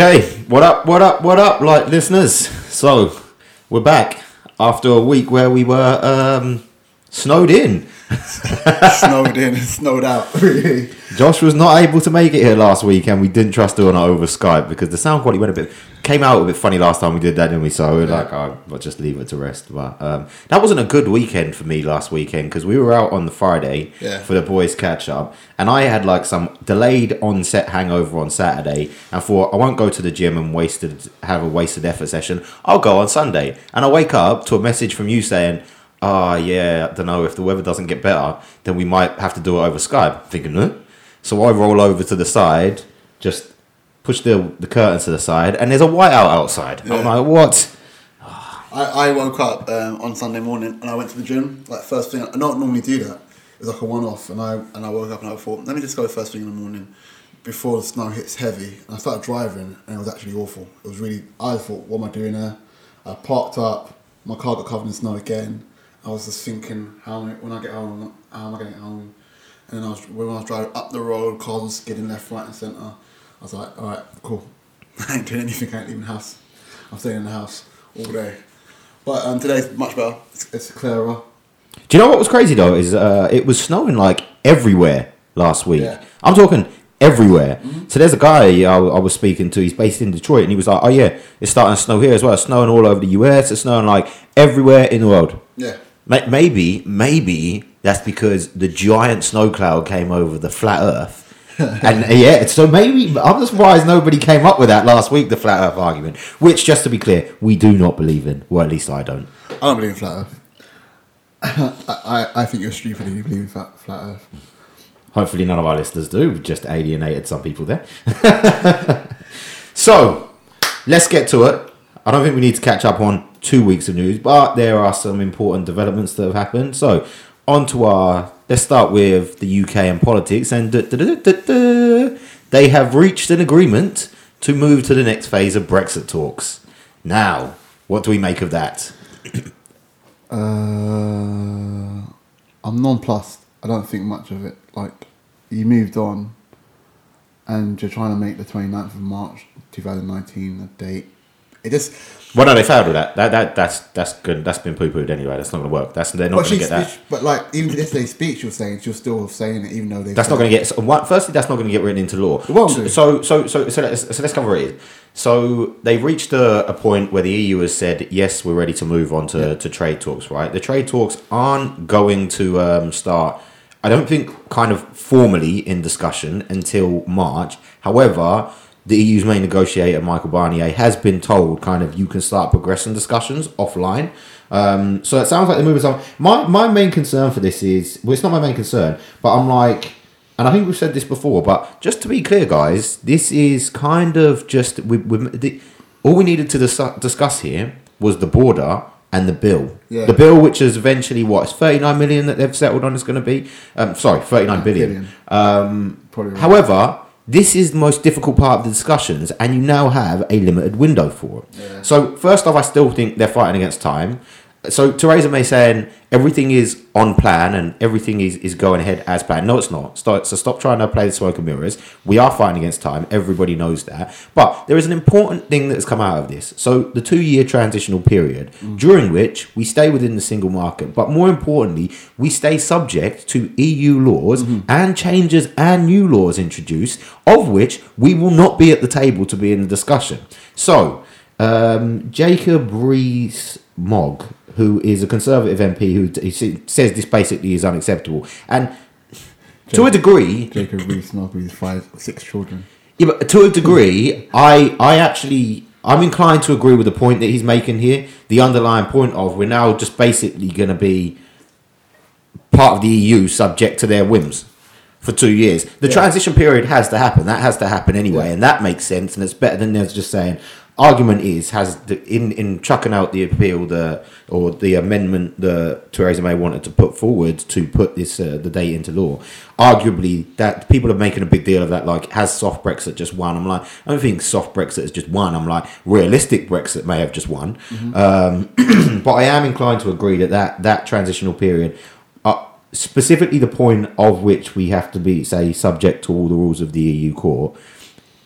Okay, what up, what up, what up, like listeners? So, we're back after a week where we were um, snowed in. snowed in, snowed out. Really. Josh was not able to make it here last week, and we didn't trust doing it over Skype because the sound quality went a bit came out a bit funny last time we did that, didn't we? So we are like, oh, I'll just leave it to rest. But um, that wasn't a good weekend for me last weekend because we were out on the Friday Yeah. for the boys catch up, and I had like some delayed on-set hangover on Saturday, and thought I won't go to the gym and wasted have a wasted effort session. I'll go on Sunday, and I wake up to a message from you saying. Ah, yeah, I don't know. If the weather doesn't get better, then we might have to do it over Skype. Thinking, huh? So I roll over to the side, just push the the curtain to the side, and there's a whiteout outside. I'm like, what? I, I woke up um, on Sunday morning and I went to the gym. Like first thing, I don't normally do that. It was like a one-off, and I and I woke up and I thought, let me just go first thing in the morning before the snow hits heavy. And I started driving, and it was actually awful. It was really. I thought, what am I doing there? I parked up. My car got covered in snow again. I was just thinking, how am I, when I get home, how am I going to get home? And then I was when I was driving up the road, cars were skidding left, right, and centre. I was like, all right, cool. I ain't doing anything. I ain't leaving the house. I'm staying in the house all day. But um, today's much better. It's, it's clearer. Do you know what was crazy though? Is uh, it was snowing like everywhere last week. Yeah. I'm talking everywhere. So there's a guy I, I was speaking to. He's based in Detroit, and he was like, "Oh yeah, it's starting to snow here as well. It's snowing all over the US. It's snowing like everywhere in the world." Yeah. Ma- Maybe, maybe that's because the giant snow cloud came over the flat Earth. and yeah, so maybe I'm surprised nobody came up with that last week. The flat Earth argument, which, just to be clear, we do not believe in. Well, at least I don't. I don't believe in flat Earth. I, I, I think you're stupid if you believe in flat, flat Earth. Hopefully, none of our listeners do. We've just alienated some people there. so, let's get to it. I don't think we need to catch up on two weeks of news, but there are some important developments that have happened. So, on to our. Let's start with the UK and politics. And duh, duh, duh. they have reached an agreement to move to the next phase of Brexit talks. Now, what do we make of that? Uh, I'm nonplussed. I don't think much of it. Like, you moved on and you're trying to make the 29th of March 2019 a date. It just. Well, no, they failed with that. That, that that's that's good. That's been poo pooed anyway. That's not going to work. That's they're not going to get that. but like, even yesterday's speech, you're saying, was still saying it, even though they. That's not going to get. So, firstly, that's not going to get written into law. Do. So, so, so, so let's, so let's cover it. So they've reached a, a point where the EU has said, yes, we're ready to move on to, to trade talks. Right? The trade talks aren't going to um, start. I don't think kind of formally in discussion until March. However, the EU's main negotiator Michael Barnier has been told kind of you can start progressing discussions offline. Um, so it sounds like they're moving on. My my main concern for this is well, it's not my main concern, but I'm like, and I think we've said this before, but just to be clear, guys, this is kind of just we, we the, all we needed to dis- discuss here was the border and the bill. Yeah. The bill, which is eventually what it's 39 million that they've settled on, is going to be. Um, sorry, 39 billion. Billion. Um, right. However, this is the most difficult part of the discussions, and you now have a limited window for it. Yeah. So, first off, I still think they're fighting against time. So, Theresa May saying everything is on plan and everything is, is going ahead as planned. No, it's not. Stop, so, stop trying to play the smoke and mirrors. We are fighting against time. Everybody knows that. But there is an important thing that has come out of this. So, the two year transitional period, mm. during which we stay within the single market, but more importantly, we stay subject to EU laws mm-hmm. and changes and new laws introduced, of which we will not be at the table to be in the discussion. So, um, Jacob Rees Mogg, who is a Conservative MP, who he says this basically is unacceptable, and to a degree, Jacob Rees-Mogg with five, six children. yeah, but to a degree, I I actually I'm inclined to agree with the point that he's making here. The underlying point of we're now just basically going to be part of the EU, subject to their whims for two years. The Yeah. transition period has to happen. That has to happen anyway, Yeah. and that makes sense. And it's better than us just saying. Argument is has the, in in chucking out the appeal the or the amendment that Theresa May wanted to put forward to put this uh, the date into law. Arguably, that people are making a big deal of that. Like, has soft Brexit just won? I'm like, I don't think soft Brexit has just won. I'm like, realistic Brexit may have just won. Um, but I am inclined to agree that that, that transitional period, uh, specifically the point of which we have to be, say, subject to all the rules of the EU court,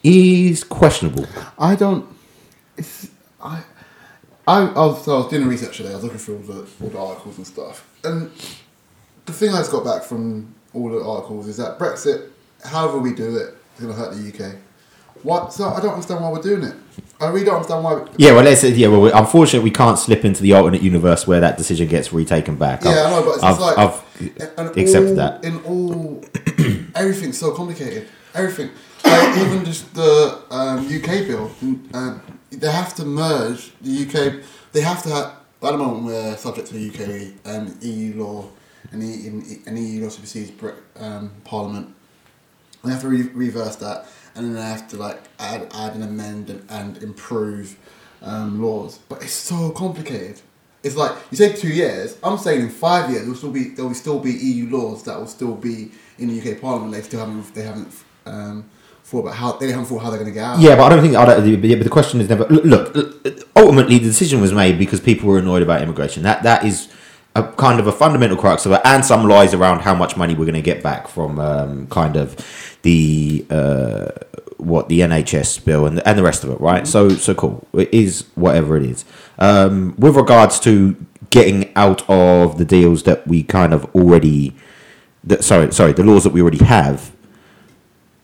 is questionable. I don't. It's I. I, I, was, I was doing research today. I was looking through all the, all the articles and stuff, and the thing I just got back from all the articles is that Brexit, however we do it, is going to hurt the UK. What? So I don't understand why we're doing it. I really don't understand why. Yeah, well, let's yeah. Well, unfortunately, we can't slip into the alternate universe where that decision gets retaken back. Yeah, I've, I know, but it's I've, like I've accepted all, that. In all, everything's so complicated. Everything, like even just the um, UK bill, um, they have to merge the UK. They have to have. At the moment, we're subject to the UK and EU law, and and EU law supersedes um, Parliament. They have to re- reverse that, and then they have to like add, add and amend and, and improve um, laws. But it's so complicated. It's like you say two years. I'm saying in five years, there'll still be there will still be EU laws that will still be in the UK Parliament. They still haven't they haven't um, about how they haven't thought how they're going to get out. Yeah, but I don't think. I don't, yeah, but the question is never. Look, look, ultimately, the decision was made because people were annoyed about immigration. That that is a kind of a fundamental crux of it, and some lies around how much money we're going to get back from um, kind of the uh, what the NHS bill and and the rest of it, right? So so cool. It is whatever it is. Um, with regards to getting out of the deals that we kind of already, that, sorry, sorry, the laws that we already have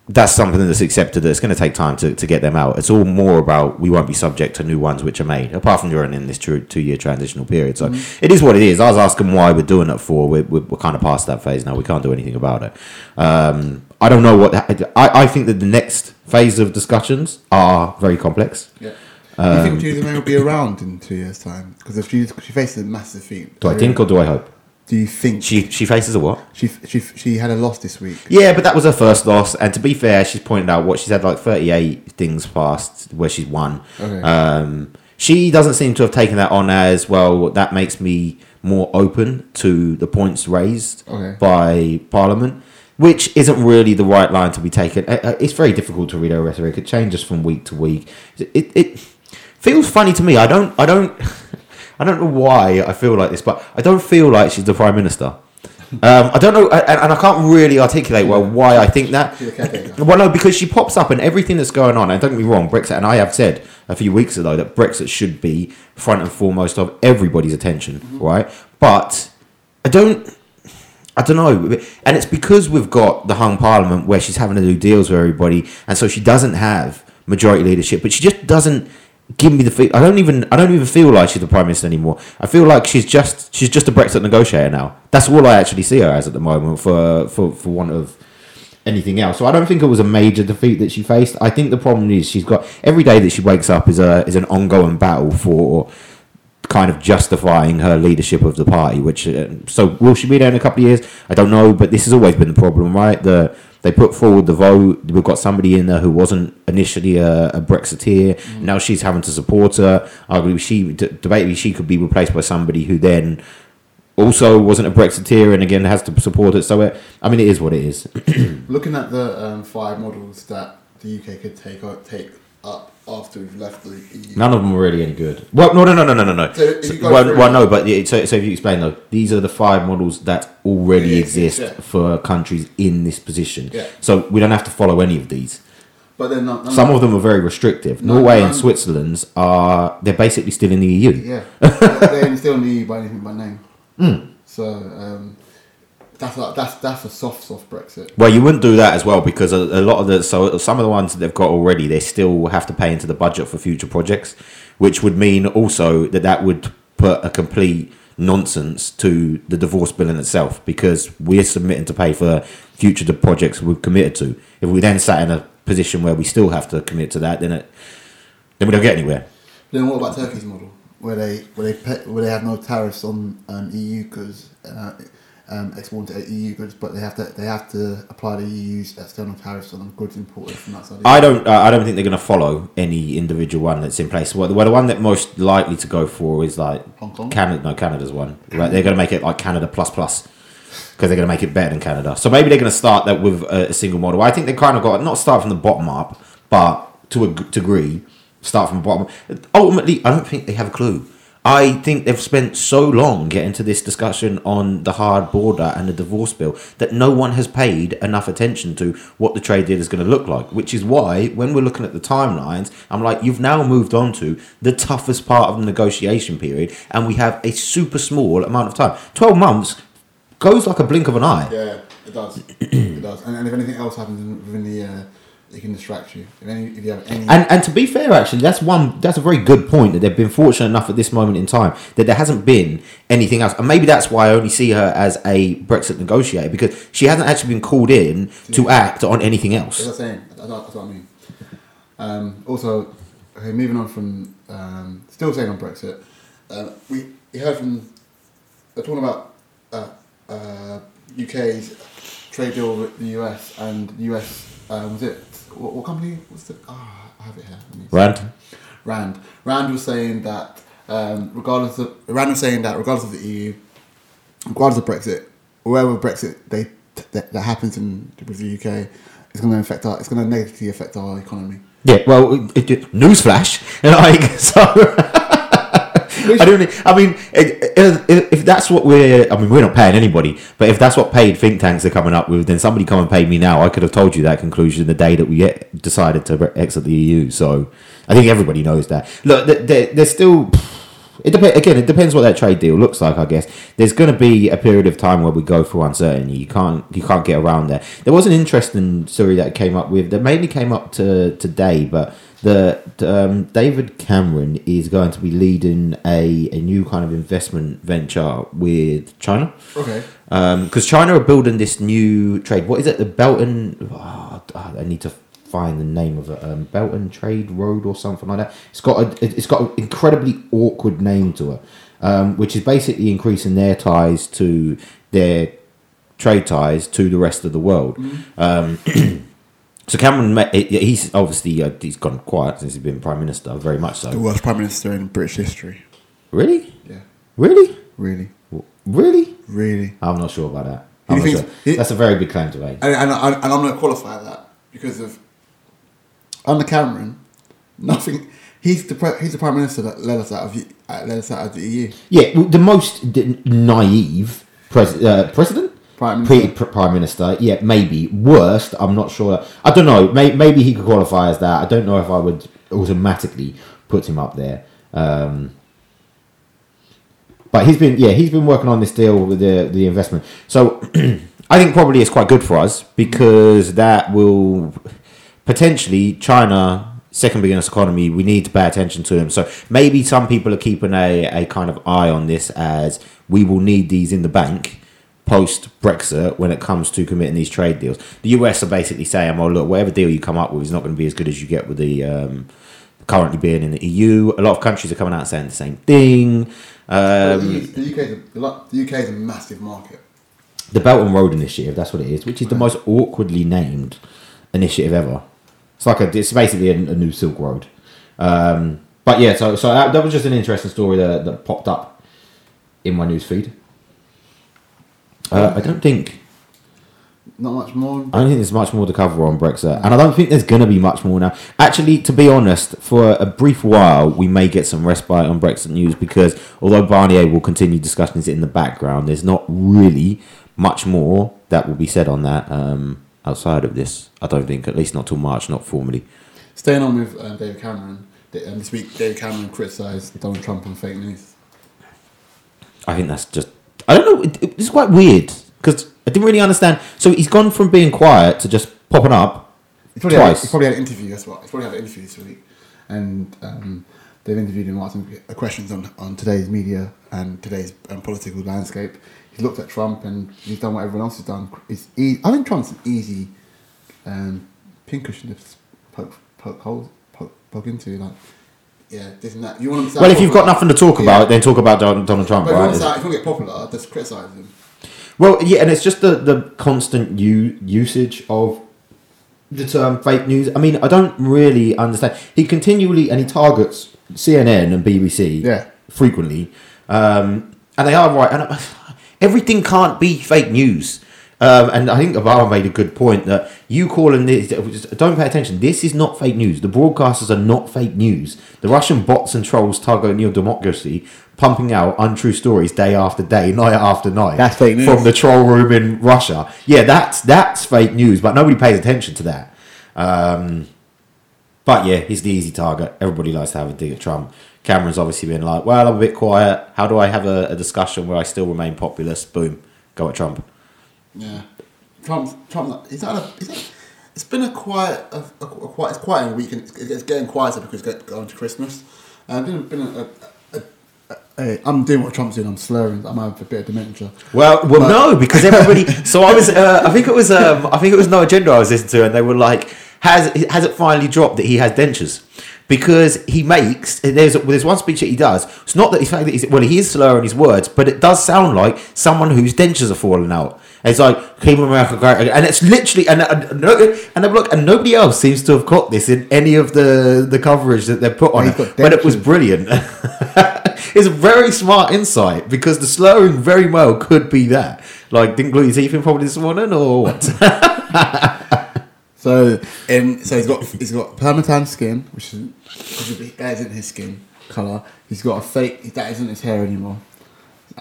that's something that's accepted that it's going to take time to, to get them out. It's all more about we won't be subject to new ones which are made, apart from during in this two, two year transitional period. So it is what it is. I was asking why we're doing it for. We're, we're, we're kind of past that phase now. We can't do anything about it. Um, I don't know what. I, I think that the next phase of discussions are very complex. Yeah. do you think Theresa May will be around in two years' time? Because if she she faces a massive feat. Do I think or do I hope? Do you think She she faces a what? she she she had a loss this week? Yeah, but that was her first loss. And to be fair, she's pointed out what she's had like 38 things past where she's won. Okay. Um, she doesn't seem to have taken that on as well. That makes me more open to the points raised Okay. by Parliament, which isn't really the right line to be taken. Uh, uh, It's very difficult to read her rhetoric. It changes from week to week. It it feels funny to me. I don't I don't I don't know why I feel like this, but I don't feel like she's the prime minister. Um, I don't know, and, and I can't really articulate well why I think that. She's a caretaker. Well, no, because she pops up and everything that's going on. And don't get me wrong, Brexit, and I have said a few weeks ago that Brexit should be front and foremost of everybody's attention, right? But I don't. I don't know, and it's because we've got the hung parliament where she's having to do deals with everybody, and so she doesn't have majority leadership. But she just doesn't give me the feel. I don't even. I don't even feel like she's the prime minister anymore. I feel like she's just. She's just a Brexit negotiator now. That's all I actually see her as at the moment. For for for want of anything else. So I don't think it was a major defeat that she faced. I think the problem is she's got every day that she wakes up is a is an ongoing battle for kind of justifying her leadership of the party. Which uh, so will she be there in a couple of years? I don't know, but this has always been the problem, right? The they put forward the vote. We've got somebody in there who wasn't initially a, a Brexiteer. Now she's having to support her. Arguably, she d- debatably she could be replaced by somebody who then also wasn't a Brexiteer and again has to support it. So it, I mean, it is what it is. Looking at the um, five models that the UK could take o- take up after we've left the EU. None of them were really any good. Well, no, no, no, no, no, no, no. So So- well, well, no, but yeah, so, so if you explain though, these are the five models that already Yeah, exist yeah. for countries in this position. Yeah. So we don't have to follow any of these. But then none, none Some of them are very restrictive. No, Norway no. and Switzerland's are they're basically still in the EU. Yeah, they're still in the EU by anything by name. Hmm. So um, that's like, that's that's a soft soft Brexit. Well, you wouldn't do that as well because a, a lot of the so some of the ones that they've got already, they still have to pay into the budget for future projects, which would mean also that that would put a complete nonsense to the divorce bill in itself because we're submitting to pay for future de- projects we've committed to. If we then sat in a position where we still have to commit to that, then it then we don't get anywhere. Then what about Turkey's model, where they where they pay, where they have no tariffs on um, EU goods, uh, um, exported to EU goods, but they have to they have to apply the EU's external tariffs on goods imported from outside. I don't. Uh, I don't think they're going to follow any individual one that's in place. Well, the, well, the one that most likely to go for is like Hong Kong? Canada. No, Canada's one. Right, they're going to make it like Canada plus plus because they're going to make it better than Canada. So maybe they're going to start that with a, a single model. I think they kind of got not start from the bottom up, but to a g- degree, start from the bottom. Ultimately, I don't think they have a clue. I think they've spent so long getting to this discussion on the hard border and the divorce bill that no one has paid enough attention to what the trade deal is going to look like. Which is why, when we're looking at the timelines, I'm like, you've now moved on to the toughest part of the negotiation period, and we have a super small amount of time. 12 months goes like a blink of an eye. Yeah, it does. it does. And, and if anything else happens within the, uh, it can distract you. If, any, if you have any, And and to be fair, actually, that's one that's a very good point that they've been fortunate enough at this moment in time that there hasn't been anything else, and maybe that's why I only see her as a Brexit negotiator because she hasn't actually been called in to act on anything That's else. what I'm saying. That's, that's what I mean. Um, also, okay, moving on from um, still saying on Brexit, uh, we, we heard from they're talking about uh, uh, UK's trade deal with the US and US uh, was it what, what company was it? Ah, I have it here. Let me see. Rand, Rand. Rand was saying that um, regardless of Rand was saying that regardless of the EU, regardless of Brexit, wherever Brexit they that, that happens in with the UK, it's going to affect our it's going to negatively affect our economy. yeah. Well, it, it, newsflash, like so. I don't. I mean, if, if that's what we're, I mean, we're not paying anybody. But if that's what paid think tanks are coming up with, then somebody come and pay me now. I could have told you that conclusion the day that we decided to exit the EU. So I think everybody knows that. Look, th- th- there's still. It depends. Again, it depends what that trade deal looks like. I guess there's going to be a period of time where we go through uncertainty. You can't you can't get around that. There was an interesting story that came up with that mainly came up to today, but the um, David Cameron is going to be leading a, a new kind of investment venture with China Okay. because China are building this new trade. What is it? The Belt and oh, I need to find the name of it. Um, Belt and Trade Road or something like that. It's got a it's got an incredibly awkward name to it, um, which is basically increasing their ties to their trade ties to the rest of the world. Um, so Cameron, he's obviously uh, he's gone quiet since he's been prime minister, very much so. The worst prime minister in British history. Really, Yeah. really, Really. really. Really. I'm not sure about that. I'm sure. That's a very big claim to make. And, and, and, and I'm going to qualify that because of under Cameron, nothing. He's the pre, he's the prime minister that led us out of uh, led us out of the EU. Yeah, the most naive pres- uh, president, Prime Minister. pr- prime minister. Yeah, maybe worst. I'm not sure. I don't know. May- maybe he could qualify as that. I don't know if I would automatically put him up there. Um, but he's been yeah he's been working on this deal with the the investment. So I think probably it's quite good for us because that will potentially China second biggest economy. We need to pay attention to them. So maybe some people are keeping a, a kind of eye on this as we will need these in the bank post Brexit when it comes to committing these trade deals. The US are basically saying, well, look, whatever deal you come up with is not going to be as good as you get with the um, currently being in the EU. A lot of countries are coming out saying the same thing. Um, the UK is a, the UK is a massive market. the Belt and Road Initiative, that's what it is, which is the most awkwardly named initiative ever. It's like a, it's basically a, a new Silk Road. Um, but yeah, so so that, that was just an interesting story that, that popped up in my news feed. Uh, I don't think Not much more. I don't think there's much more to cover on Brexit, and I don't think there's going to be much more now. Actually, to be honest, for a brief while, we may get some respite on Brexit news because although Barnier will continue discussing it in the background, there's not really much more that will be said on that um, outside of this. I don't think, at least not till March, not formally. Staying on with um, David Cameron. Um, this week, David Cameron criticised Donald Trump on fake news. I think that's just. I don't know. It, it's quite weird because I didn't really understand. So he's gone from being quiet to just popping up He's probably, had, twice. he's probably had an interview. That's what. He's probably had an interview this week, and um, they've interviewed him asking questions on, on today's media and today's um, political landscape. He's looked at Trump and he's done what everyone else has done. It's I think Trump's an easy um, pincushion to poke poke holes poke, poke into. Like, yeah, this and that. You want to well, if you've got nothing to talk about, Yeah. then talk about Don- Donald Trump, But if you, right? to sound, if you want to get popular, just criticise him. Well, yeah, and it's just the, the constant u- usage of the term fake news. I mean, I don't really understand. He continually and he targets CNN and BBC Yeah. frequently, um, and they are right. And everything can't be fake news. Um, and I think Obama made a good point that you calling this, don't pay attention. This is not fake news. The broadcasters are not fake news. The Russian bots and trolls targeting your democracy, pumping out untrue stories day after day, night after night. That's fake news. From the troll room in Russia. Yeah, that's that's fake news, but nobody pays attention to that. Um, but yeah, he's the easy target. Everybody likes to have a dig at Trump. Cameron's obviously been like, well, I'm a bit quiet. How do I have a, a discussion where I still remain populist? Boom, go at Trump. Yeah, Trump. Trump. Is that a? Is it, it's been a quiet, a, a, a quiet. It's quiet in a week, and it's, it's getting quieter because it's going to Christmas. And uh, been, been a, I'm doing what Trump's doing. I'm slurring. I'm having a bit of dementia. Well, well, but, no, because everybody. so I was. Uh, I think it was. Um, I think it was No Agenda. I was listening to, and they were like, "Has has it finally dropped that he has dentures?" because he makes there's there's one speech that he does. It's not that the fact that he's well, he is slurring his words, but it does sound like someone whose dentures are falling out. And it's like keep America great, and it's literally and and, and look, and nobody else seems to have caught this in any of the the coverage that they've put on it, but it was brilliant. it's a very smart insight because the slurring very well could be that. Like, didn't glue your teeth in probably this morning or what? So, in so he's got he's got permatan skin, which is that isn't his skin color. He's got a fake that isn't his hair anymore.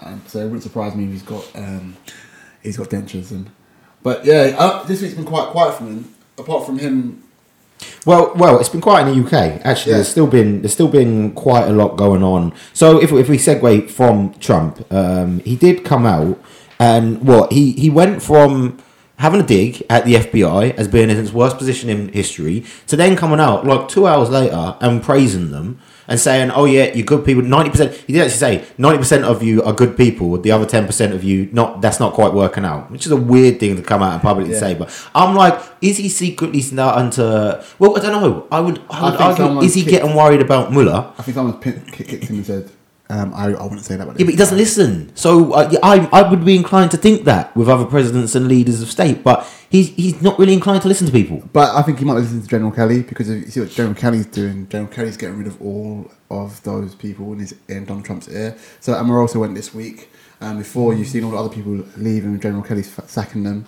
Um, so it wouldn't surprise me if he's got um, he's got dentures and. But yeah, uh, this week's been quite quiet from him. Apart from him. Well, well, it's been quiet in the UK. Actually, yeah. there's still been there's still been quite a lot going on. So if if we segue from Trump, um, he did come out and what he he went from having a dig at the FBI as being in its worst position in history, to then coming out like two hours later and praising them and saying, "Oh yeah, you're good people." Ninety percent. He did actually say ninety percent of you are good people. The other ten percent of you, not that's not quite working out, which is a weird thing to come out and publicly yeah. say. But I'm like, is he secretly starting to? Well, I don't know. I would. I would I argue, is he kicked, getting worried about Mueller? I think someone kicked him in and said, um, I, I wouldn't say that. Yeah, but he doesn't listen. So uh, I, I would be inclined to think that with other presidents and leaders of state, but he's he's not really inclined to listen to people. But I think he might listen to General Kelly because if you see what General Kelly's doing. General Kelly's getting rid of all of those people in his in Donald Trump's ear. So Omarosa went this week. Um, before you've seen all the other people leaving, and General Kelly's sacking them.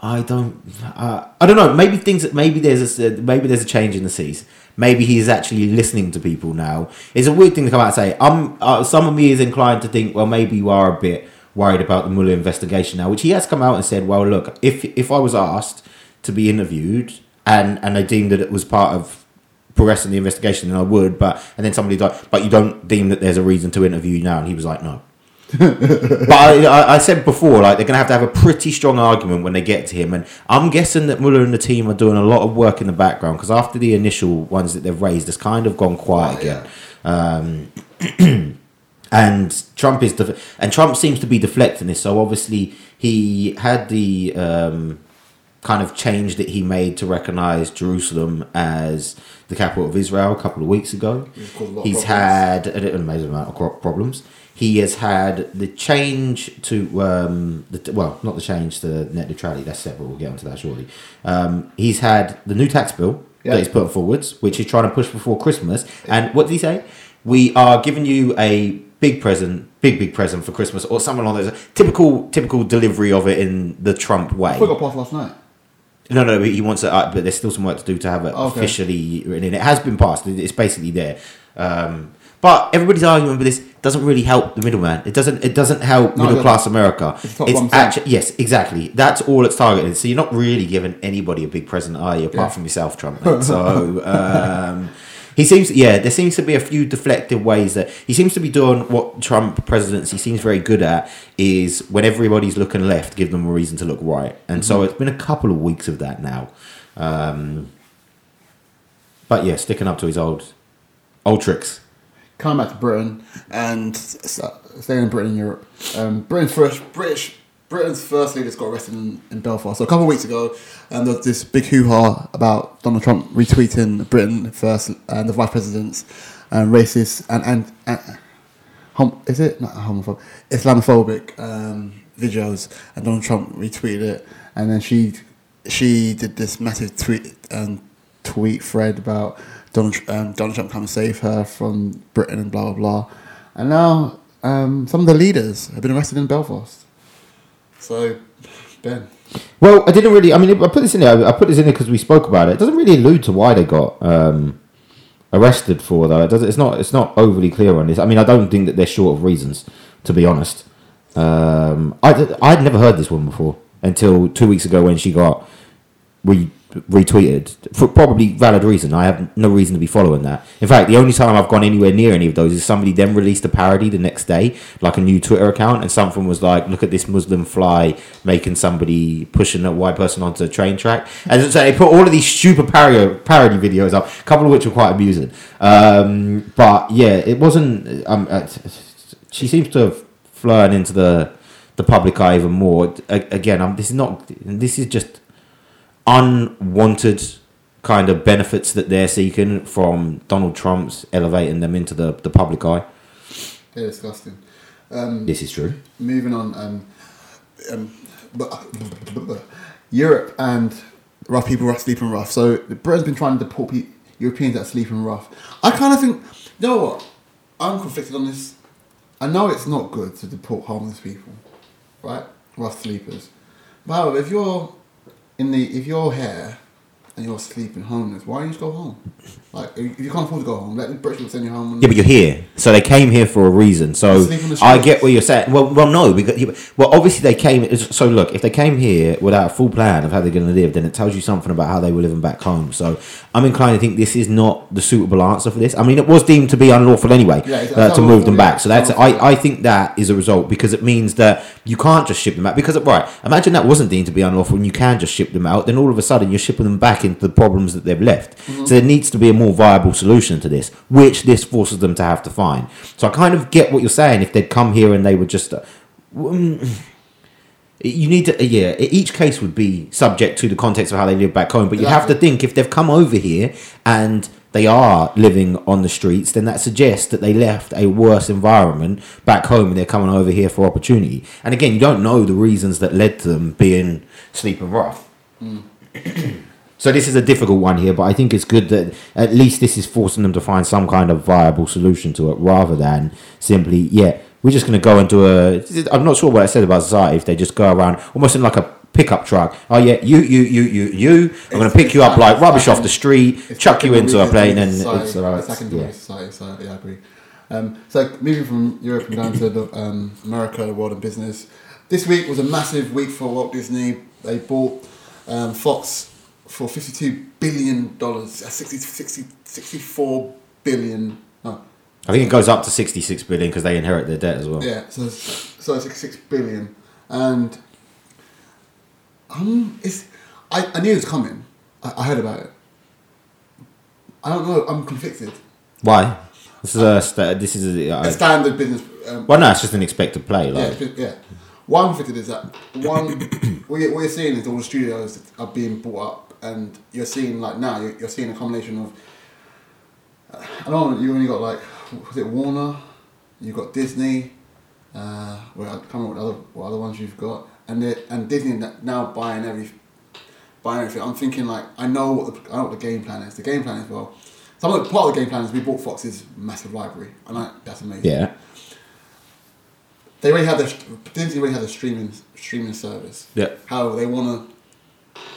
I don't. Uh, I don't know. Maybe things. Maybe there's a maybe there's a change in the seas maybe he's actually listening to people now. It's a weird thing to come out and say. I'm uh, some of me is inclined to think, well, maybe you are a bit worried about the Mueller investigation now, which he has come out and said, well, look, if if I was asked to be interviewed and and I deemed that it was part of progressing the investigation, then I would. But and then somebody's like, but you don't deem that there's a reason to interview you now, and he was like, no but I, I, said before, like they're gonna have to have a pretty strong argument when they get to him, and I'm guessing that Mueller and the team are doing a lot of work in the background because after the initial ones that they've raised, it's kind of gone quiet oh, again. Yeah. Um, and Trump is def- and Trump seems to be deflecting this. So obviously he had the um, kind of change that he made to recognize Jerusalem as the capital of Israel a couple of weeks ago. He's had an amazing amount of problems. He has had the change to um, the well, not the change to net neutrality. That's separate. We'll get onto that shortly. Um, he's had the new tax bill that he's put forwards, which he's trying to push before Christmas. And what did he say? We are giving you a big present, big big present for Christmas, or something along those typical typical delivery of it in the Trump way. I got passed last night. No, no, he wants it, uh, but there's still some work to do to have it okay. officially written in. It has been passed. It's basically there. Um, but everybody's arguing with this doesn't really help the middleman. It doesn't. It doesn't help no, middle class America. It's, it's actually yes, exactly. That's all it's targeted. So you're not really giving anybody a big present, are you? Apart yeah. from yourself, Trump. so um, he seems. Yeah, there seems to be a few deflective ways that he seems to be doing what Trump presidency seems very good at is when everybody's looking left, give them a reason to look right. And mm-hmm. so it's been a couple of weeks of that now. Um, but yeah, sticking up to his old old tricks coming back to Britain and staying in Britain and Europe. Um, Britain's first British Britain's first leader got arrested in, in Belfast. So a couple of weeks ago, um, there was this big hoo ha about Donald Trump retweeting Britain first and the vice president's um, racist and and, and hom- is it not homophobic Islamophobic um, videos, and Donald Trump retweeted it, and then she she did this massive tweet and tweet thread about Donald, um, Donald Trump come and save her from Britain and blah blah blah. And now um, some of the leaders have been arrested in Belfast. So Ben. Well, I didn't really. I mean, I put this in there. I put this in there because we spoke about it. It doesn't really allude to why they got um, arrested for, though. It does, it's not. It's not overly clear on this. I mean, I don't think that they're short of reasons, to be honest. Um, I I'd never heard this one before until two weeks ago when she got re- retweeted for probably valid reason. I have no reason to be following that. In fact, the only time I've gone anywhere near any of those is somebody then released a parody the next day, like a new Twitter account, and something was like, "Look at this Muslim fly making somebody pushing a white person onto a train track," and so they put all of these stupid parody parody videos up, a couple of which were quite amusing. Um, but yeah, it wasn't. Um, uh, she seems to have flown into the the public eye even more. Again, um, this is not. This is just unwanted kind of benefits that they're seeking from Donald Trump's elevating them into the, the public eye. They're disgusting. Um, This is true. moving on, um, um, but, Europe and rough people are sleeping rough. So the Britain's been trying to deport pe- Europeans that are sleeping rough. I kind of think, you know what? I'm conflicted on this. I know it's not good to deport homeless people, right? Rough sleepers. But however, if you're in the if you're here and you're sleeping homeless, why don't you just go home? Like if you can't afford to go home, let the British people send you home. Yeah, but you're here, so they came here for a reason. So Sleep on the I get what you're saying. Well, well, no, because well, obviously they came. So look, if they came here without a full plan of how they're going to live, then it tells you something about how they were living back home. So I'm inclined to think this is not the suitable answer for this. I mean, it was deemed to be unlawful anyway Yeah, uh, to move them back. So that's I, I think that is a result because it means that you can't just ship them out. Because right, imagine that wasn't deemed to be unlawful and you can just ship them out. Then all of a sudden you're shipping them back into the problems that they've left. Mm-hmm. So there needs to be a more viable solution to this, which this forces them to have to find. So I kind of get what you're saying. If they'd come here and they were just. Uh, mm, you need to, yeah. Each case would be subject to the context of how they live back home, but you have to think if they've come over here and they are living on the streets, then that suggests that they left a worse environment back home and they're coming over here for opportunity. And again, you don't know the reasons that led to them being sleeping rough. so this is a difficult one here, but I think it's good that at least this is forcing them to find some kind of viable solution to it rather than simply, yeah, we're just going to go into a. I'm not sure what I said about society if they just go around almost in like a pickup truck. Oh yeah, you, you, you, you, you. I'm going to pick you up like- rubbish off the street, chuck you into a plane, and society, it's all right. it's second Yeah. society, so yeah, I agree. Um, so moving from Europe and down to the, um, America, the world of business. This week was a massive week for Walt Disney. They bought um, Fox for fifty-two billion dollars. Uh, 60, 60, 64 billion. No, I think it goes up to 66 billion because they inherit their debt as well. yeah, so so sixty-six billion, and um, it's I, I knew it was coming. I, I heard about it. I don't know. I'm conflicted. Why? This is a sta- this is a, a uh, standard business. Um, well, no, it's just an expected play. Like, been- yeah. One thing is that one what you're, what you're seeing is all the studios are being bought up, and you're seeing like now you're, you're seeing a combination of. uh, I don't know. You only got like was it Warner? You got Disney. Uh, well, I can't remember what other what other ones you've got, and and Disney now buying every buying everything. I'm thinking like I know what the I know what the game plan is. The game plan is well. Some of the, part of the game plan is we bought Fox's massive library, and I, that's amazing yeah, they already have their Disney already have a streaming streaming service. Yeah. However, they want to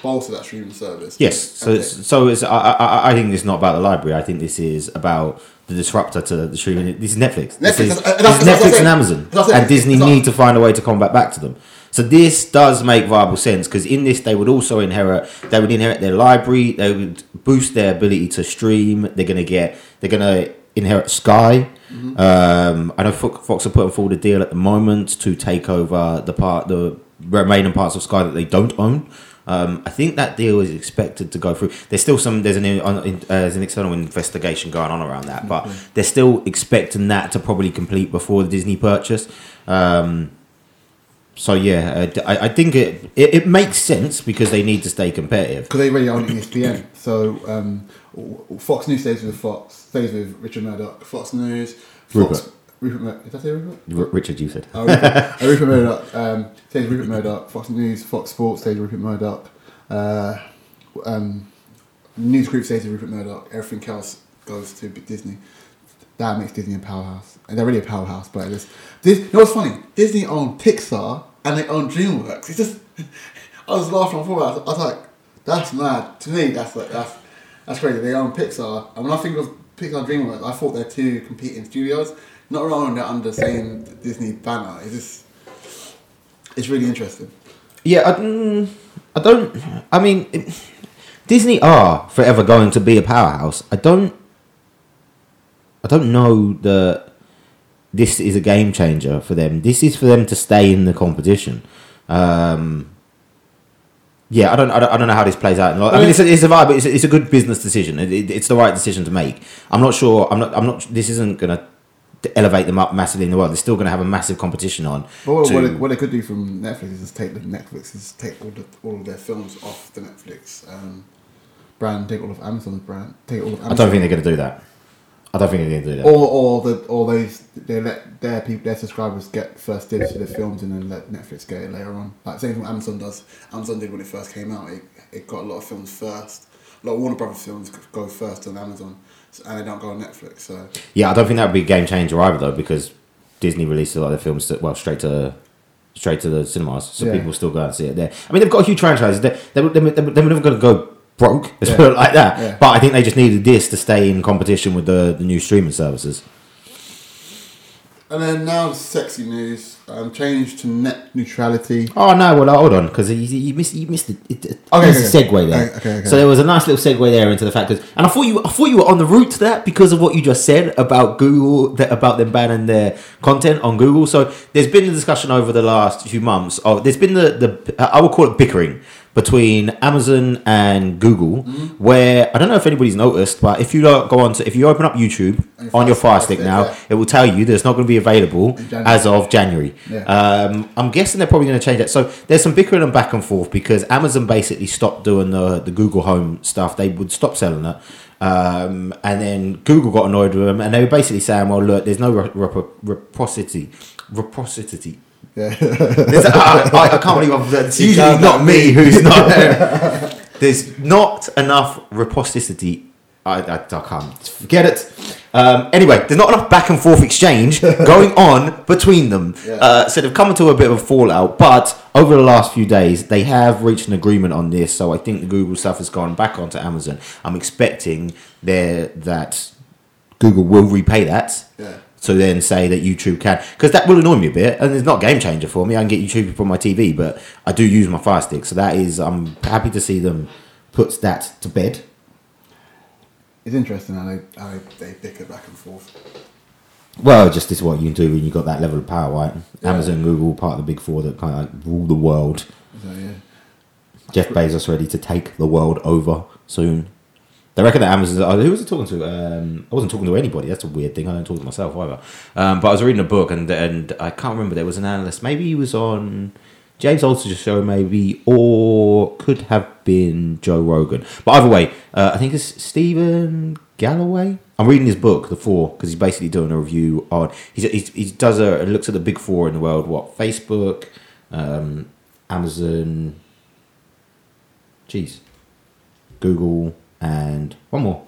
bolster that streaming service. yes. So it's, so it's, I, I I think this is not about the library. I think this is about the disruptor to the streaming. This is Netflix. This Netflix, is, that's- this is that's what I'm Netflix and. Amazon, That's what I'm saying. and Disney It's not- need to find a way to combat back to them. So this does make viable sense because in this they would also inherit they would inherit their library. They would boost their ability to stream. They're gonna get they're gonna inherit Sky. Mm-hmm. Um, I know Fo- Fox are putting forward a deal at the moment to take over the part the remaining parts of Sky that they don't own. Um, I think that deal is expected to go through. There's still some. There's an in, on- in, uh, there's an external investigation going on around that, but they're still expecting that to probably complete before the Disney purchase. Um, so yeah, I, I, think it, it it makes sense because they need to stay competitive. because they already own ESPN. So um, Fox News stays with Fox, stays with Richard Murdoch. Fox News, Fox, Rupert. Rupert, Mur- did I say Rupert? R- Richard, you said. Oh, Rupert, uh, Rupert Murdoch um, stays Rupert Murdoch. Fox News, Fox Sports stays Rupert Murdoch. Uh, um, news group stays Rupert Murdoch. Everything else goes to Disney. That makes Disney a powerhouse, and they're really a powerhouse. But it's, this, you know what's funny? Disney own Pixar and they own DreamWorks. It's just I was laughing before. I was, I was like, that's mad. To me, that's like that's that's crazy. They own Pixar, and when I think of Pixar DreamWorks, I thought they're two competing studios. Not wrong, under the same Disney banner. It's just, it's really interesting. Yeah, I, mm, I don't. I mean, it, Disney are forever going to be a powerhouse. I don't. I don't know that this is a game changer for them. This is for them to stay in the competition. Um, yeah, I don't, I don't, I don't know how this plays out. I mean, it's a, it's a vibe, it's a, it's a good business decision. It, it, it's the right decision to make. I'm not sure. I'm not. I'm not. This isn't gonna elevate them up massively in the world. They're still gonna have a massive competition on. What, to- what, they, what they could do from Netflix is just take the Netflix is take all the all of their films off the Netflix um, brand, take all of Amazon's brand, take all of Amazon. I don't think they're gonna do that. I don't think they're gonna do that. Or or the or they they let their people their subscribers get first dibs to the films and then let Netflix get it later on. Like same thing Amazon does. Amazon did when it first came out. It, it got a lot of films first. A lot of Warner Brothers films go first on Amazon, and they don't go on Netflix. So Yeah, I don't think that would be a game changer either though, because Disney released a lot of their films to, well straight to straight to the cinemas, so Yeah. people still go and see it there. I mean, they've got a huge franchise. They they they they they're never going to go broke, let's Yeah. put it like that. Yeah. But I think they just needed this to stay in competition with the the new streaming services. and then now sexy news. Um, change to net neutrality. Oh no! Well, hold on, because you, you missed you missed it. it, it Okay, there's a okay. segue there. Okay, okay, okay. So there was a nice little segue there into the fact that, and I thought you, I thought you were on the route to that because of what you just said about Google, that, about them banning their content on Google. So there's been a discussion over the last few months. Of there's been the the I would call it bickering between Amazon and Google, Mm-hmm. where I don't know if anybody's noticed, but if you go on to if you open up YouTube On your Fire Stick, now, yeah. it will tell you that it's not going to be available as of January. Yeah. Um, I'm guessing they're probably going to change that. So there's some bickering and back and forth because Amazon basically stopped doing the the Google Home stuff. They would stop selling it. Um, and then Google got annoyed with them, and they were basically saying, "Well, look, there's no reciprocity, reciprocity. Yeah. I, I, I can't believe I'm, it's usually can't- me who's not there. There's not enough reciprocity. I, I, I can't forget it. Um, anyway, there's not enough back and forth exchange going on between them. Yeah. Uh, so they've come into a bit of a fallout. But over the last few days, they have reached an agreement on this. So I think the Google stuff has gone back onto Amazon. I'm expecting there that Google will repay that. Yeah. So then say that YouTube can, because that will annoy me a bit, and it's not a game changer for me. I can get YouTube from my TV, but I do use my Fire Stick, so that is I'm happy to see them put that to bed. It's interesting how they how they, they bicker back and forth. Well, just this is what you can do when you've got that level of power, right? Yeah. Amazon, Google, part of the big four that kind of like rule the world. So yeah. Jeff Bezos ready to take the world over soon. They reckon that Amazon. Oh, who was I talking to? Um, I wasn't talking to anybody. That's a weird thing. I don't talk to myself either. Um, but I was reading a book, and and I can't remember. There was an analyst. Maybe he was on James Altucher's show, maybe, or could have been Joe Rogan. But either way, uh, I think it's Stephen Galloway. I'm reading his book, The Four, because he's basically doing a review on. He's, he's, he does a looks at the big four in the world. What Facebook, um, Amazon, Jeez. Google and one more.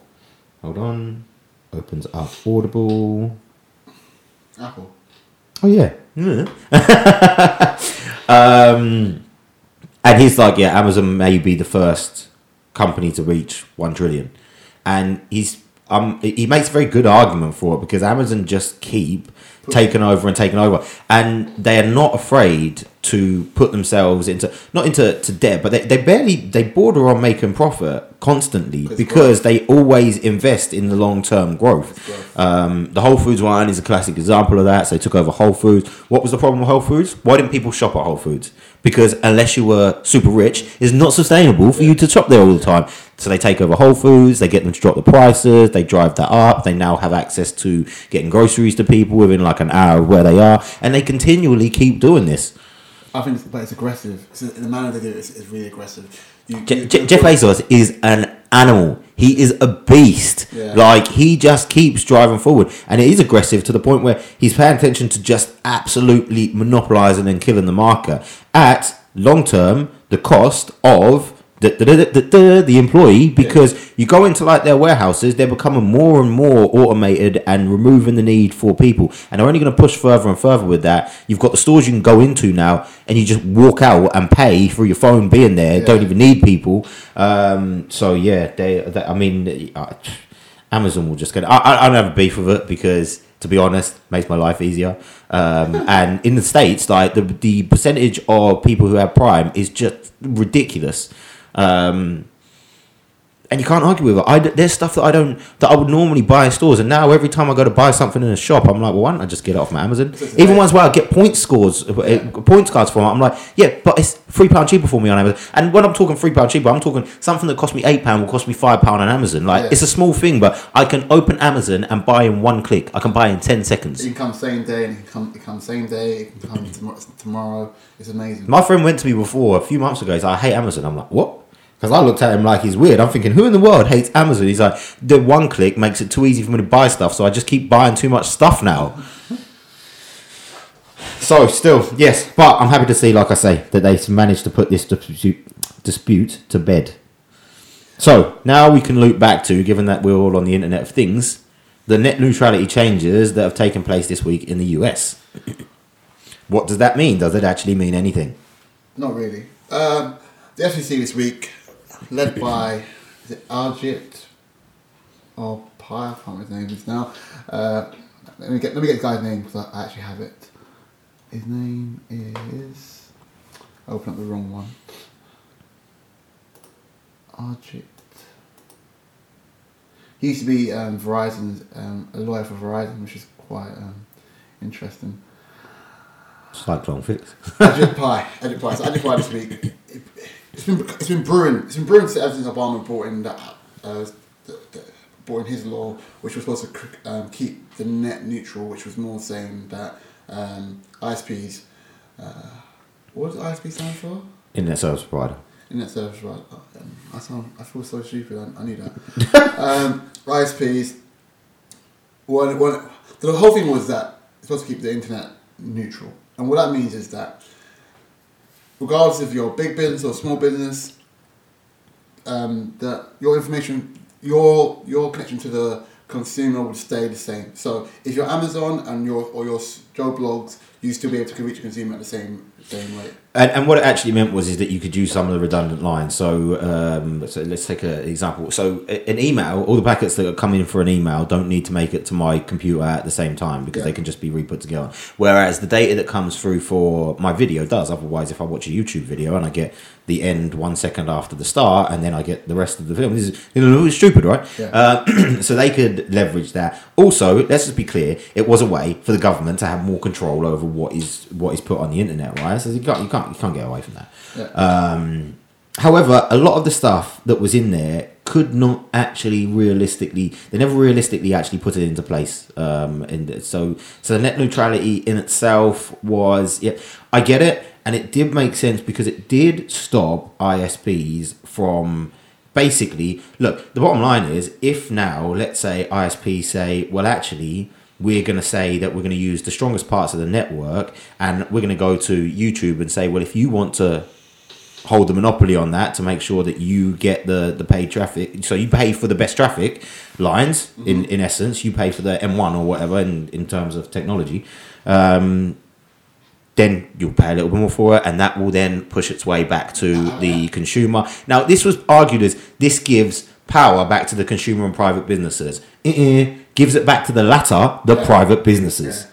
Hold on. Opens up Audible. Apple. Oh yeah. um, and he's like, yeah, Amazon may be the first company to reach one trillion, and he's um he makes a very good argument for it because Amazon just keep taking over and taken over, and they are not afraid to put themselves into not into to debt, but they, they barely they border on making profit constantly because they always invest in the long term growth. growth. Um, the Whole Foods one is a classic example of that. So they took over Whole Foods. What was the problem with Whole Foods? Why didn't people shop at Whole Foods? Because unless you were super rich, it's not sustainable for you to shop there all the time. So they take over Whole Foods. They get them to drop the prices. They drive that up. They now have access to getting groceries to people within like an hour of where they are, and they continually keep doing this. I think, it's, but it's aggressive. It's, the manner they do it is, really aggressive. You, Je- you- Je- Jeff Bezos is an animal. He is a beast. Yeah. Like he just keeps driving forward, and it is aggressive to the point where he's paying attention to just absolutely monopolizing and killing the marker at long term the cost of the, the, the, the, the employee because you go into like their warehouses, they're becoming more and more automated and removing the need for people, and they're only going to push further and further with that. You've got the stores you can go into now, and you just walk out and pay for your phone being there. Yeah. Don't even need people. Um, so yeah, they, they I mean, uh, Amazon will just get. I, I I don't have a beef with it because, to be honest, makes my life easier. Um, and in the states, like the the percentage of people who have Prime is just ridiculous. Um, and you can't argue with it. I, there's stuff that I don't that I would normally buy in stores, and now every time I go to buy something in a shop, I'm like, well, why don't I just get it off my Amazon? Even ones where I get point scores, uh, points cards from, it, I'm like, yeah, but it's three pound cheaper for me on Amazon. And when I'm talking three pound cheaper, I'm talking something that cost me eight pound will cost me five pound on Amazon. Like Yeah. it's a small thing, but I can open Amazon and buy in one click. I can buy in ten seconds. It can come same day, and it can come, it come same day. It can come tomorrow. tomorrow. It's amazing. My friend went to me before a few months ago. He's like, I hate Amazon. I'm like, what? Because I looked at him like he's weird. I'm thinking, who in the world hates Amazon? He's like, the one click makes it too easy for me to buy stuff, so I just keep buying too much stuff now. So, still, yes, but I'm happy to see, like I say, that they've managed to put this dispute, dispute to bed. So, now we can loop back to, given that we're all on the Internet of Things, the net neutrality changes that have taken place this week in the US. what does that mean? Does it actually mean anything? Not really. Um, the FCC this week, led by is it Arjit or Pai? I can't remember his name is now. Uh, let me get let me get the guy's name because I actually have it. His name is. I opened up the wrong one. Arjit. He used to be um, Verizon's um, a lawyer for Verizon, which is quite um, interesting. Cyclone Fix. Ajit Pai, Ajit Pai. So Ajit Pai this week. It, it's been it's been brewing. It's been brewing ever since Obama brought in that uh, the, the, brought in his law, which was supposed to um, keep the net neutral, which was more saying that um, ISPs. Uh, what does ISP stand for? Internet service provider. Internet service provider. Oh, um, I sound. I feel so stupid. I, I knew that. um, ISPs. One, one, the whole thing was that it's supposed to keep the internet neutral, and what that means is that, regardless if you're a big business or small business, um, that your information, your your connection to the consumer will stay the same. So if you're Amazon and your or your Joe Bloggs, you still be able to reach a consumer at the same same rate. And, and what it actually meant was is that you could use some of the redundant lines. So, um, so let's take an example. So, an email, all the packets that are coming in for an email don't need to make it to my computer at the same time because Yeah. they can just be re-put together. Whereas the data that comes through for my video does. Otherwise, if I watch a YouTube video and I get the end one second after the start and then I get the rest of the film, this is you know, it's stupid, right? Yeah. Uh, so they could leverage that. Also, let's just be clear: it was a way for the government to have more control over what is what is put on the internet, right? So you can't you can't you can't get away from that. Yeah. Um, however, a lot of the stuff that was in there could not actually realistically. They never realistically actually put it into place. Um, and so so the net neutrality in itself was yeah, I get it, and it did make sense because it did stop ISPs from basically look the bottom line is if now let's say isp say well actually we're going to say that we're going to use the strongest parts of the network and we're going to go to youtube and say well if you want to hold the monopoly on that to make sure that you get the the paid traffic so you pay for the best traffic lines in in essence you pay for the m1 or whatever in in terms of technology um then you'll pay a little bit more for it, and that will then push its way back to the consumer. Now, this was argued as this gives power back to the consumer and private businesses. Gives it back to the latter, the Yeah. private businesses.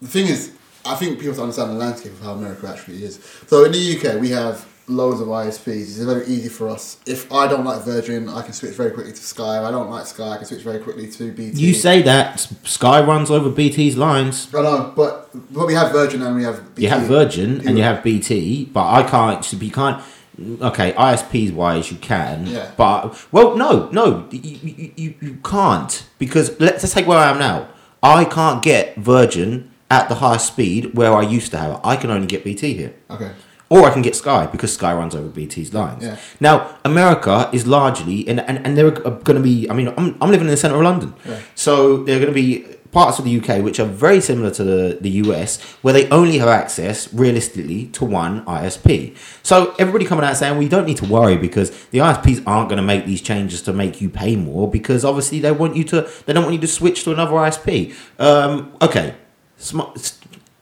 the thing is, I think people have to understand the landscape of how America actually is. So in the UK, we have loads of ISPs. It's very easy for us. If I don't like Virgin, I can switch very quickly to Sky. If I don't like Sky, I can switch very quickly to BT. You say that Sky runs over BT's lines. I know, but but we have Virgin and we have BT. You have Virgin and you have BT, but I can't. You can't. Okay, ISPs wise, you can. Yeah. But well, no, no, you, you, you, can't because let's just take where I am now. I can't get Virgin at the highest speed where I used to have it. I can only get BT here. Okay. Or I can get Sky because Sky runs over BT's lines. Yeah. Now, America is largely, and, and, and there are going to be, I mean, I'm, I'm living in the centre of London. Yeah. So they're going to be parts of the UK which are very similar to the, the US, where they only have access realistically to one ISP. So everybody coming out saying we don't need to worry because the ISPs aren't going to make these changes to make you pay more because obviously they want you to they don't want you to switch to another ISP. Um, okay,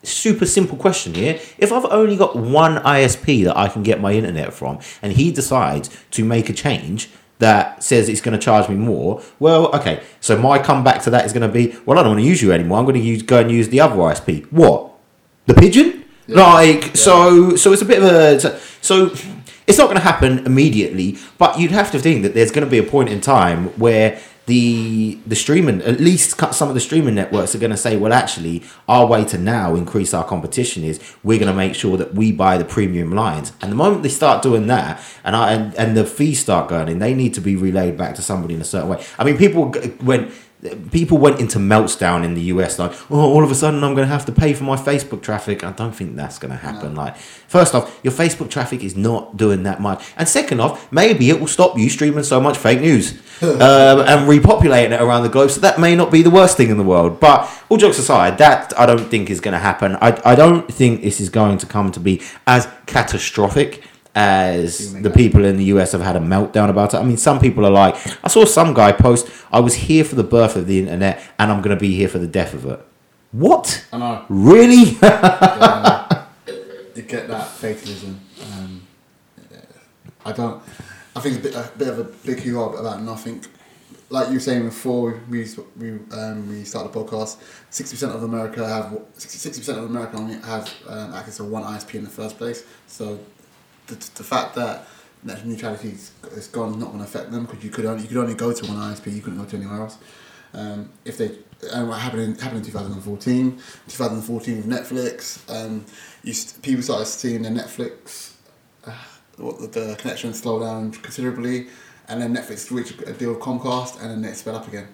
super simple question here. If I've only got one ISP that I can get my internet from, and he decides to make a change that says it's going to charge me more, well, okay. So my comeback to that is going to be, well, I don't want to use you anymore. I'm going to use go and use the other ISP. What? The pigeon? Yeah. Like Yeah. so. So it's a bit of a so. so it's not going to happen immediately, but you'd have to think that there's going to be a point in time where the the streaming, at least some of the streaming networks are going to say, well, actually, our way to now increase our competition is we're going to make sure that we buy the premium lines. And the moment they start doing that, and I and, and the fees start going in, they need to be relayed back to somebody in a certain way. I mean, people went. People went into meltdown in the US, like, oh, all of a sudden I'm going to have to pay for my Facebook traffic. I don't think that's going to happen. Like, first off, your Facebook traffic is not doing that much, and second off, maybe it will stop you streaming so much fake news um, and repopulating it around the globe. So that may not be the worst thing in the world. But all jokes aside, that I don't think is going to happen. I, I don't think this is going to come to be as catastrophic as the people in the US have had a meltdown about it. I mean, some people are like, I saw some guy post, I was here for the birth of the internet and I'm going to be here for the death of it. What? I know. Really? Yeah. you get that fatalism. Um. I don't. I think it's a bit, a bit of a big hoo about nothing. Like you were saying before we we um, we started the podcast, sixty percent of America have sixty percent of America only have um, access to one ISP in the first place. So the, the fact that net neutrality is, gone is not going to affect them because you could only you could only go to one ISP. You couldn't go to anywhere else. Um, if they and what happened in, happened in 2014, 2014 with Netflix, um, you st- people started seeing their Netflix, uh, what the, the connection slow down considerably, and then Netflix reached a deal with Comcast, and then it sped up again.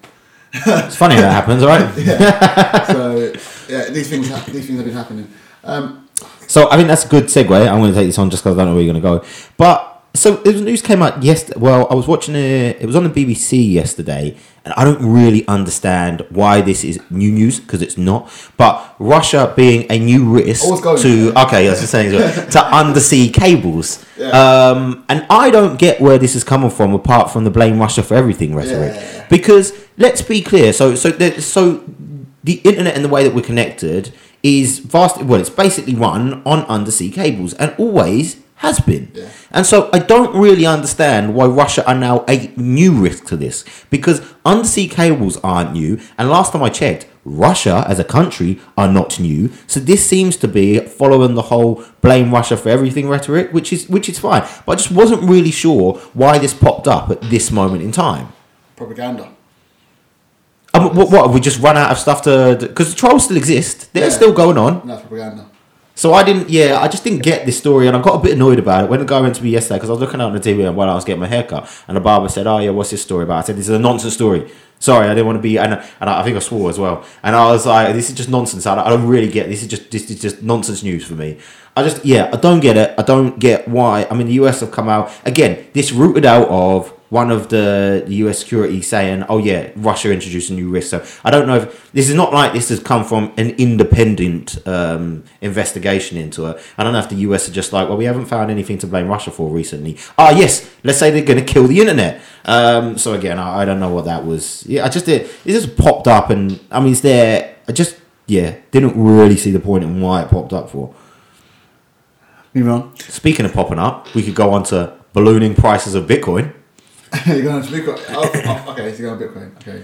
it's funny that happens, right? yeah. so yeah, these things ha- these things have been happening. Um, So I think that's a good segue. I'm going to take this on just because I don't know where you're going to go. But so the news came out yesterday. Well, I was watching it. It was on the BBC yesterday, and I don't really understand why this is new news because it's not. But Russia being a new risk to there. okay, I was just saying to undersea cables. Yeah. Um, and I don't get where this is coming from, apart from the blame Russia for everything rhetoric. Yeah. Because let's be clear. So so there, so the internet and the way that we're connected is vast. Well, it's basically run on undersea cables and always has been. Yeah. And so I don't really understand why Russia are now a new risk to this because undersea cables aren't new. And last time I checked, Russia as a country are not new. So this seems to be following the whole blame Russia for everything rhetoric, which is which is fine. But I just wasn't really sure why this popped up at this moment in time. propaganda. Um, what, what we just run out of stuff to? Because the trolls still exist; they're Yeah. still going on. That's propaganda. So I didn't, yeah, I just didn't get this story, and I got a bit annoyed about it when the guy went to me yesterday because I was looking out on the TV while I was getting my haircut, and the barber said, "Oh yeah, what's this story about?" I said, "This is a nonsense story." Sorry, I didn't want to be, and, and I think I swore as well. And I was like, "This is just nonsense. I don't, I don't really get this. Is just this is just nonsense news for me." I just, yeah, I don't get it. I don't get why. I mean, the US have come out again. This rooted out of one of the, the US security saying, "Oh yeah, Russia introduced a new risk." So I don't know if this is not like this has come from an independent um, investigation into it. I don't know if the US are just like, "Well, we haven't found anything to blame Russia for recently." Ah, yes, let's say they're going to kill the internet. Um, so again, I, I don't know what that was. Yeah, I just did. It just popped up, and I mean, it's there. I just yeah didn't really see the point in why it popped up for. Moving on. Speaking of popping up, we could go on to ballooning prices of Bitcoin. you're going to Bitcoin. Oh, oh, okay, so you're going to Bitcoin. Okay.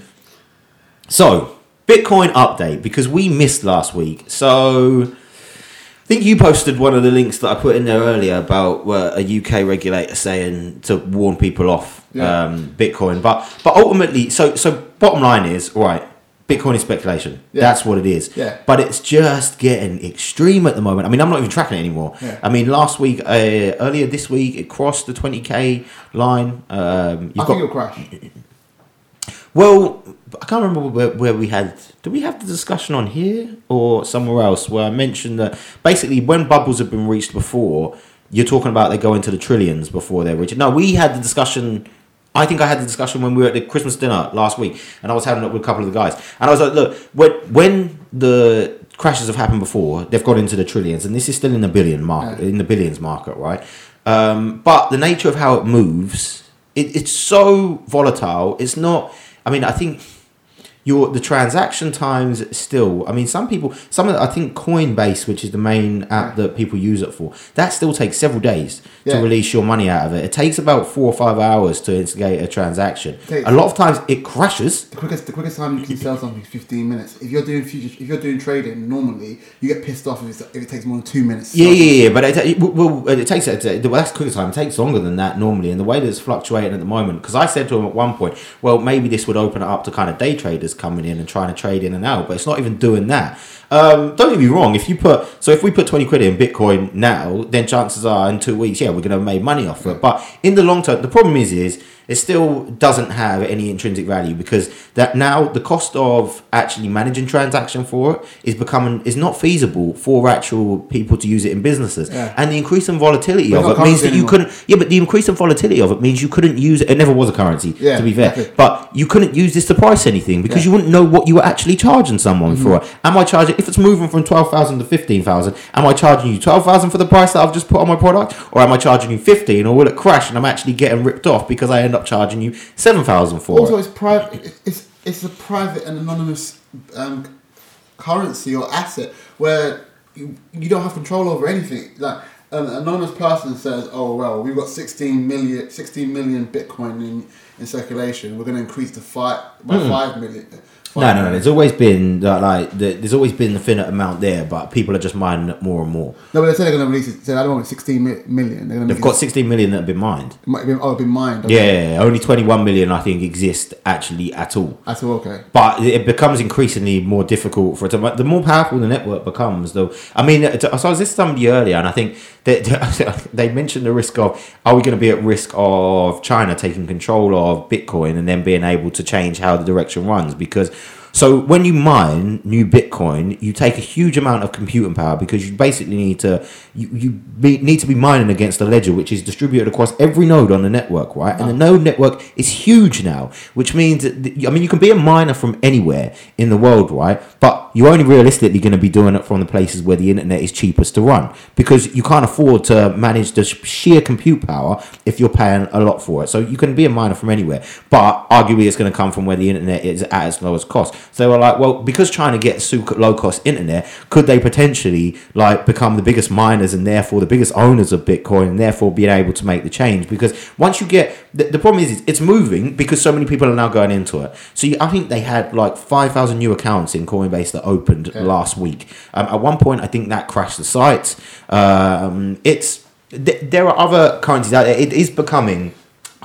So, Bitcoin update because we missed last week. So, I think you posted one of the links that I put in there earlier about uh, a UK regulator saying to warn people off Yeah. um, Bitcoin. But but ultimately, so so bottom line is right. Bitcoin is speculation. Yeah. That's what it is. Yeah. But it's just getting extreme at the moment. I mean, I'm not even tracking it anymore. Yeah. I mean, last week, uh, earlier this week, it crossed the 20k line. Um, you've I got- think it'll crash. well, I can't remember where, where we had. Did we have the discussion on here or somewhere else where I mentioned that basically when bubbles have been reached before, you're talking about they go into the trillions before they're reached. No, we had the discussion I think I had the discussion when we were at the Christmas dinner last week, and I was having it with a couple of the guys, and I was like, look, when when the crashes have happened before, they've gone into the trillions, and this is still in the billion market, Yeah. in the billions market, right? Um, but the nature of how it moves, it, it's so volatile. It's not. I mean, I think your the transaction times still. I mean, some people, some of the, I think Coinbase, which is the main app that people use it for, that still takes several days Yeah. to release your money out of it. It takes about four or five hours to instigate a transaction. A lot of times it crashes. The quickest, the quickest time you can sell something is fifteen minutes. If you're doing future, if you're doing trading, normally you get pissed off if, it's, if it takes more than two minutes. Yeah, yeah, yeah, but it, it, well, it takes it. Well, that's quicker time. It takes longer than that normally, and the way that it's fluctuating at the moment. Because I said to him at one point, well, maybe this would open it up to kind of day traders coming in and trying to trade in and out, but it's not even doing that. Um, don't get me wrong. If you put so if we put twenty quid in Bitcoin now, then chances are in two weeks, yeah, we're going to have made money off it. But in the long term, the problem is is it still doesn't have any intrinsic value because that now the cost of actually managing transaction for it is becoming is not feasible for actual people to use it in businesses Yeah. and the increase in volatility But of it means that currency you couldn't yeah but the increase in volatility of it means you couldn't use it it never was a currency Yeah, to be fair exactly. but you couldn't use this to price anything because Yeah. Mm-hmm. you wouldn't know what you were actually charging someone for it am I charging if it's moving from 12,000 to 15,000 am I charging you 12,000 for the price that I've just put on my product or am I charging you 15 or will it crash and I'm actually getting ripped off because I end up charging you 7,000 for Also, it it's private. It's it's a private and anonymous um, currency or asset where you, you don't have control over anything. Like an anonymous person says, "Oh well, we've got 16 million, 16 million Bitcoin in, in circulation. We're going to increase the five by five million. No no no there's always been uh, like the, there's always been a finite amount there but people are just mining it more and more No, but they said they're going to release it. So I don't want 16 mi- million. They're going to they've got 16 million that have been mined It might have been, oh, been mined. Yeah, only 21 million I think exist actually at all. I said, okay. But it becomes increasingly more difficult for it to. The more powerful the network becomes, though. I mean, so I was this somebody earlier, and I think that they mentioned the risk of are we going to be at risk of China taking control of Bitcoin and then being able to change how the direction runs? Because so when you mine new Bitcoin, you take a huge amount of computing power because you basically need to you, you be, need to be mining against a ledger which is distributed across every node on the network, right? And the ah. node network is huge now, which means that I mean you can be a miner from anywhere in the world, right? But you're only realistically going to be doing it from the places where the internet is cheapest to run because you can't afford to manage the sheer compute power if you're paying a lot for it. So you can be a miner from anywhere, but arguably it's going to come from where the internet is at its lowest cost. So they were like, well, because China gets super low cost internet, could they potentially like become the biggest miners and therefore the biggest owners of Bitcoin and therefore being able to make the change? Because once you get the, the problem is, is it's moving because so many people are now going into it. So you, I think they had like five thousand new accounts in Coinbase that opened last week. Um, at one point, I think that crashed the site. Um, it's th- there are other currencies out there. It is becoming.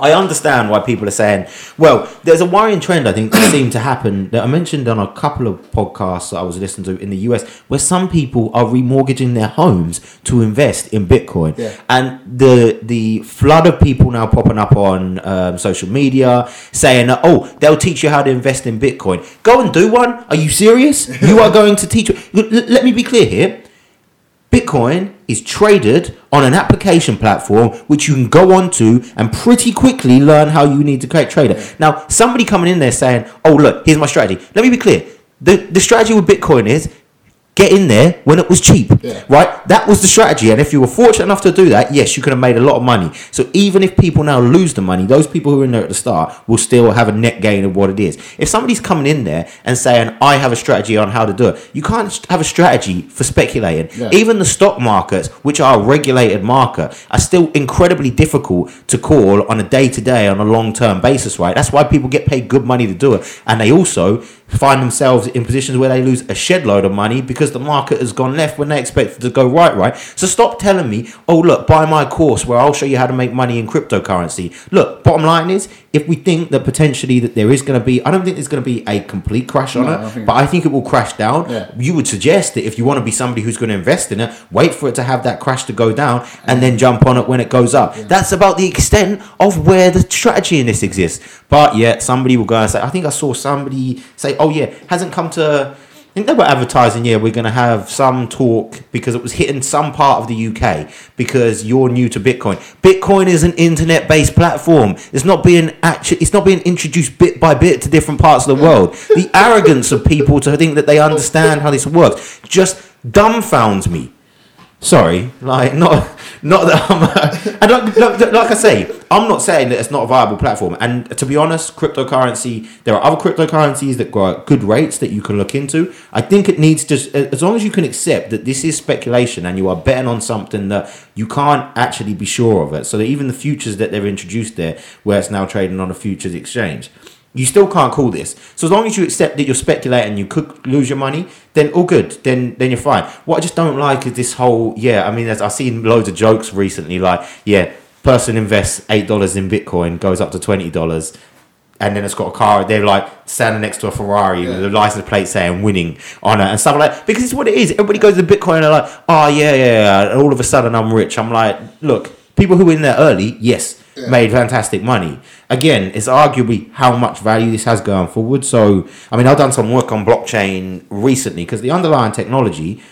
I understand why people are saying, well, there's a worrying trend I think that seemed to happen that I mentioned on a couple of podcasts that I was listening to in the US where some people are remortgaging their homes to invest in Bitcoin. Yeah. And the the flood of people now popping up on um, social media saying, oh, they'll teach you how to invest in Bitcoin. Go and do one. Are you serious? you are going to teach. Let me be clear here. Bitcoin is traded on an application platform which you can go onto and pretty quickly learn how you need to create trader. Now, somebody coming in there saying, "Oh, look, here's my strategy." Let me be clear. The the strategy with Bitcoin is get in there when it was cheap, Yeah. right? That was the strategy. And if you were fortunate enough to do that, yes, you could have made a lot of money. So even if people now lose the money, those people who are in there at the start will still have a net gain of what it is. If somebody's coming in there and saying, I have a strategy on how to do it, you can't have a strategy for speculating. Yeah. Even the stock markets, which are a regulated market, are still incredibly difficult to call on a day to day, on a long term basis, right? That's why people get paid good money to do it. And they also find themselves in positions where they lose a shed load of money because the market has gone left when they expect it to go right, right? So stop telling me, oh, look, buy my course where I'll show you how to make money in cryptocurrency. Look, bottom line is, if we think that potentially that there is going to be, I don't think there's going to be a complete crash on No, it, think- but I think it will crash down. Yeah. You would suggest that if you want to be somebody who's going to invest in it, wait for it to have that crash to go down and then jump on it when it goes up. That's about the extent of where the strategy in this exists. But yet somebody will go and say, I think I saw somebody say, oh yeah, hasn't come to. Think they were advertising, yeah, we're going to have some talk because it was hitting some part of the UK because you're new to Bitcoin. Bitcoin is an internet-based platform. It's not being actually, it's not being introduced bit by bit to different parts of the world. The arrogance of people to think that they understand how this works just dumbfounds me. Sorry, like not not that I'm. Don't look, like I say. I'm not saying that it's not a viable platform. And to be honest, cryptocurrency. There are other cryptocurrencies that go at good rates that you can look into. I think it needs just as long as you can accept that this is speculation and you are betting on something that you can't actually be sure of it. So that even the futures that they've introduced there, where it's now trading on a futures exchange, you still can't call this. So as long as you accept that you're speculating, and you could lose your money, then all good. Then then you're fine. What I just don't like is this whole yeah. I mean, I've seen loads of jokes recently, like yeah, person invests eight dollars in Bitcoin, goes up to twenty dollars. And then it's got a car. They're like standing next to a Ferrari Yeah. with a license plate saying "winning" on it and stuff like that. Because it's what it is. Everybody goes to Bitcoin and they're like, "Oh yeah, yeah,", yeah. And all of a sudden I'm rich. I'm like, look, people who were in there early, yes, Yeah. made fantastic money. Again, it's arguably how much value this has going forward. So, I mean, I've done some work on blockchain recently because the underlying technology,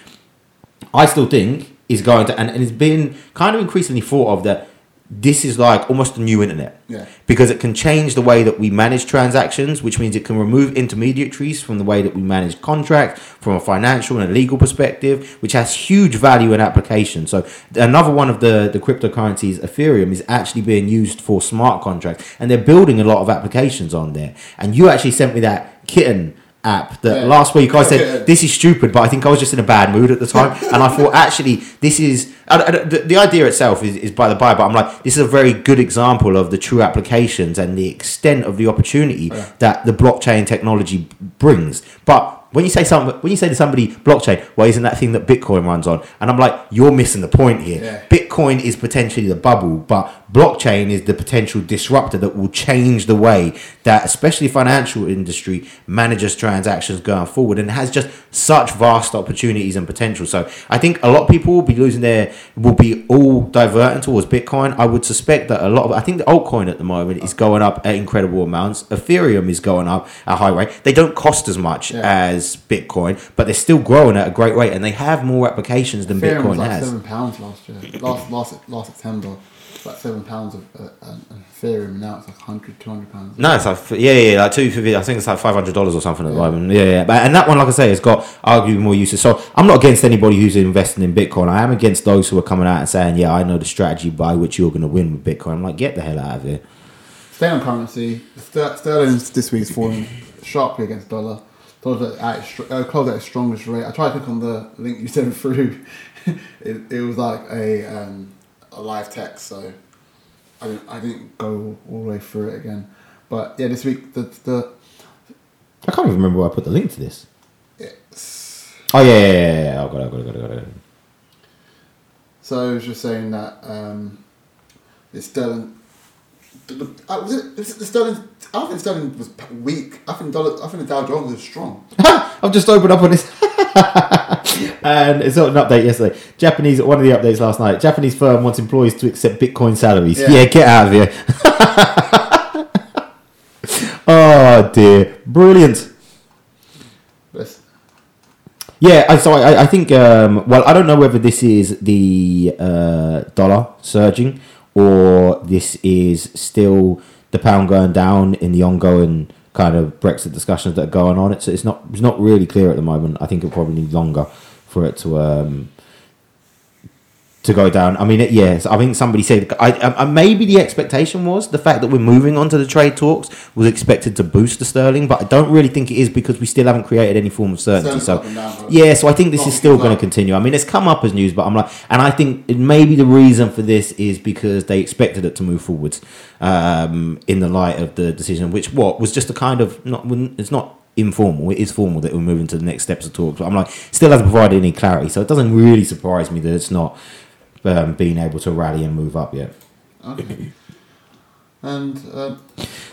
I still think, is going to, and, and it's been kind of increasingly thought of that this is like almost a new internet. Yeah. Because it can change the way that we manage transactions, which means it can remove intermediaries from the way that we manage contracts from a financial and a legal perspective, which has huge value in application. So another one of the, the cryptocurrencies, Ethereum, is actually being used for smart contracts, and they're building a lot of applications on there. And you actually sent me that kitten app that Yeah. last week I said this is stupid, but I think I was just in a bad mood at the time, and I thought actually this is the, the idea itself is, is by the by, but I'm like this is a very good example of the true applications and the extent of the opportunity Yeah. that the blockchain technology brings. But when you say something, when you say to somebody blockchain, well, isn't that thing that Bitcoin runs on? And I'm like, you're missing the point here. Yeah. Bitcoin is potentially the bubble, but blockchain is the potential disruptor that will change the way that, especially financial industry, manages transactions going forward, and has just such vast opportunities and potential. So I think a lot of people will be losing their, will be all diverting towards Bitcoin. I would suspect that a lot of, I think the altcoin at the moment is going up at incredible amounts. Ethereum is going up at a high rate. They don't cost as much Yeah. as Bitcoin, but they're still growing at a great rate, and they have more applications than Ethereum Bitcoin like has. seven pounds last year. Last last last September, like seven pounds of uh, Ethereum. Now it's like 100, 200 pounds. No, it's like yeah, yeah, yeah, like two fifty. I think it's like five hundred dollars or something at the moment. Yeah, yeah. But, and that one, like I say, has got arguably more uses. So I'm not against anybody who's investing in Bitcoin. I am against those who are coming out and saying, "Yeah, I know the strategy by which you're going to win with Bitcoin." I'm like, get the hell out of here. Stay on currency. Ster- Sterling this week is falling sharply against dollar. Dollar at its, uh, closed at its strongest rate. I tried to click on the link you sent through. it, it was like a um, a live text, so I didn't I didn't go all the way through it again. But yeah, this week the the I can't even remember where I put the link to this. it's, Oh yeah, yeah, yeah. yeah. I got it, got it, got it, got it. so I was just saying that um, the sterling. The, the, uh, was it, was it the sterling? I think sterling was weak. I think dollar. I think the Dow Jones was strong. I've just opened up on this. and it's not an update yesterday. Japanese, one of the updates last night. Japanese firm wants employees to accept Bitcoin salaries. Yeah. Yeah, get out of here. oh dear, brilliant. Yes. Yeah, I- so I, I think. Um, well, I don't know whether this is the uh, dollar surging or this is still the pound going down in the ongoing kind of Brexit discussions that are going on. It's it's not it's not really clear at the moment. I think it'll probably need longer for it to um, to go down. I mean, it, yes, I think somebody said I, I, maybe the expectation was the fact that we're moving on to the trade talks was expected to boost the sterling, but I don't really think it is because we still haven't created any form of certainty. So down, yeah, so I think this is still going to continue. I mean, it's come up as news, but I'm like, and I think maybe the reason for this is because they expected it to move forwards um, in the light of the decision, which what was just a kind of not. It's not informal. It is formal that we're moving to the next steps of talks. But I'm like, still hasn't provided any clarity, so it doesn't really surprise me that it's not um, being able to rally and move up yet. Okay. And uh,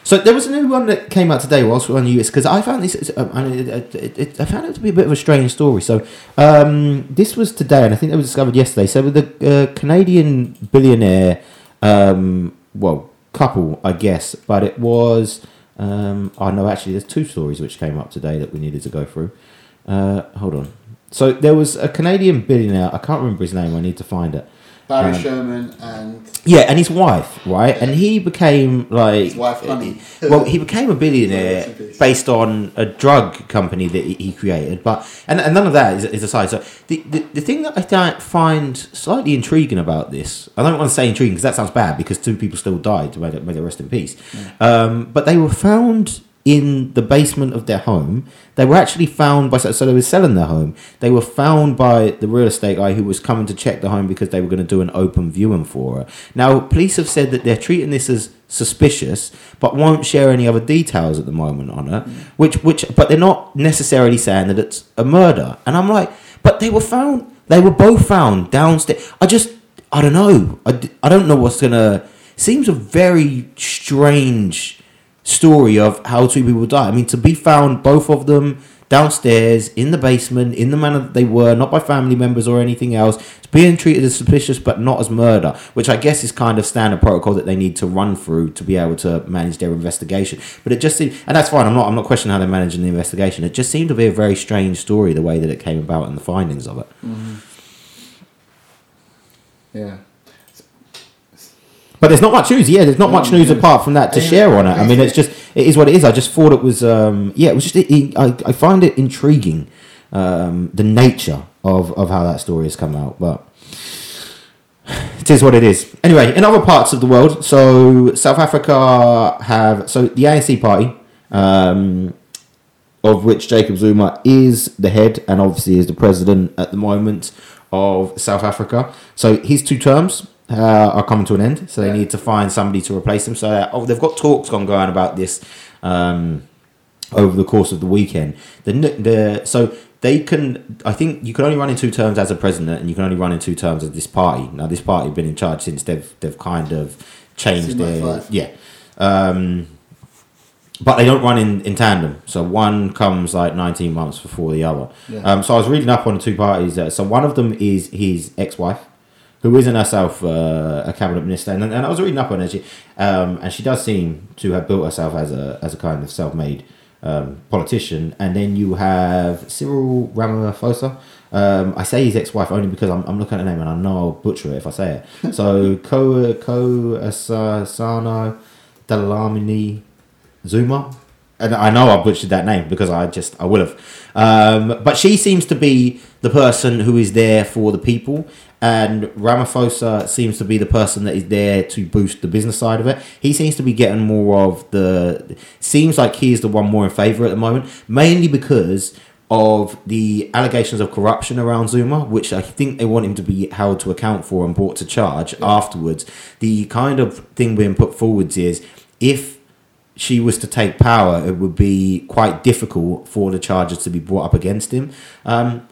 So there was a new one that came out today whilst we we're on the US because I found this. Um, and it, it, it, it, I found it to be a bit of a strange story. So um, this was today, and I think it was discovered yesterday. So with the uh, Canadian billionaire, um, well, couple, I guess, but it was. Um, oh no, actually, there's two stories which came up today that we needed to go through. Uh, hold on. So there was a Canadian billionaire. I can't remember his name. I need to find it. Barry Um, Sherman and Yeah, and his wife, right? And he became like His wife, Honey. well, he became a billionaire Rest in peace. based on a drug company that he- created. But and, and none of that is, is aside. So the, the the thing that I find slightly intriguing about this, I don't want to say intriguing because that sounds bad because two people still died. May they, may they rest in peace. Um, but they were found in the basement of their home. They were actually found by so they were selling their home. They were found by the real estate guy who was coming to check the home because they were going to do an open viewing for her. Now, police have said that they're treating this as suspicious, but won't share any other details at the moment on it. Which, which, but they're not necessarily saying that it's a murder. And I'm like, but they were found. They were both found downstairs. I just, I don't know. I, I don't know what's gonna. Seems a very strange story of how two people died. I mean, to be found, both of them downstairs in the basement, in the manner that they were, not by family members or anything else. It's being treated as suspicious, but not as murder, which I guess is kind of standard protocol that they need to run through to be able to manage their investigation. But it just seemed, and that's fine. I'm not, I'm not questioning how they're managing the investigation. It just seemed to be a very strange story the way that it came about and the findings of it. Mm-hmm. yeah. But there's not much news. Yeah, there's not No, much news yeah. apart from that to share on it. I mean, it's just it is what it is. I just thought it was. Um, yeah, it was just. It, it- I I find it intriguing, um, the nature of of how that story has come out. But it is what it is. Anyway, in other parts of the world, so South Africa have so the ANC party. Um, of which Jacob Zuma is the head and obviously is the president at the moment of South Africa. So his two terms uh, are coming to an end, so they Yeah. need to find somebody to replace them. So uh, oh, they've got talks going about this um, over the course of the weekend. The the so they can I think you can only run in two terms as a president, and you can only run in two terms as this party. Now this party have been in charge since they've they've kind of changed their 95. yeah. Um, but they don't run in, in tandem. So one comes like 19 months before the other. Yeah. Um, so I was reading up on the two parties. Uh, so one of them is his ex-wife, who isn't herself uh, a cabinet minister, and, and I was reading up on her, she, um, and she does seem to have built herself as a as a kind of self-made um, politician. And then you have Cyril Ramaphosa. Um, I say his ex-wife only because I'm, I'm looking at the name and I know I'll butcher it if I say it. So Ko Ko Asano Dalamini Zuma. And I know I butchered that name because I just I will have. Um, but she seems to be the person who is there for the people, and Ramaphosa seems to be the person that is there to boost the business side of it. He seems to be getting more of the. Seems like he is the one more in favour at the moment, mainly because of the allegations of corruption around Zuma, which I think they want him to be held to account for and brought to charge afterwards. The kind of thing being put forwards is if she was to take power, it would be quite difficult for the charges to be brought up against him. Um,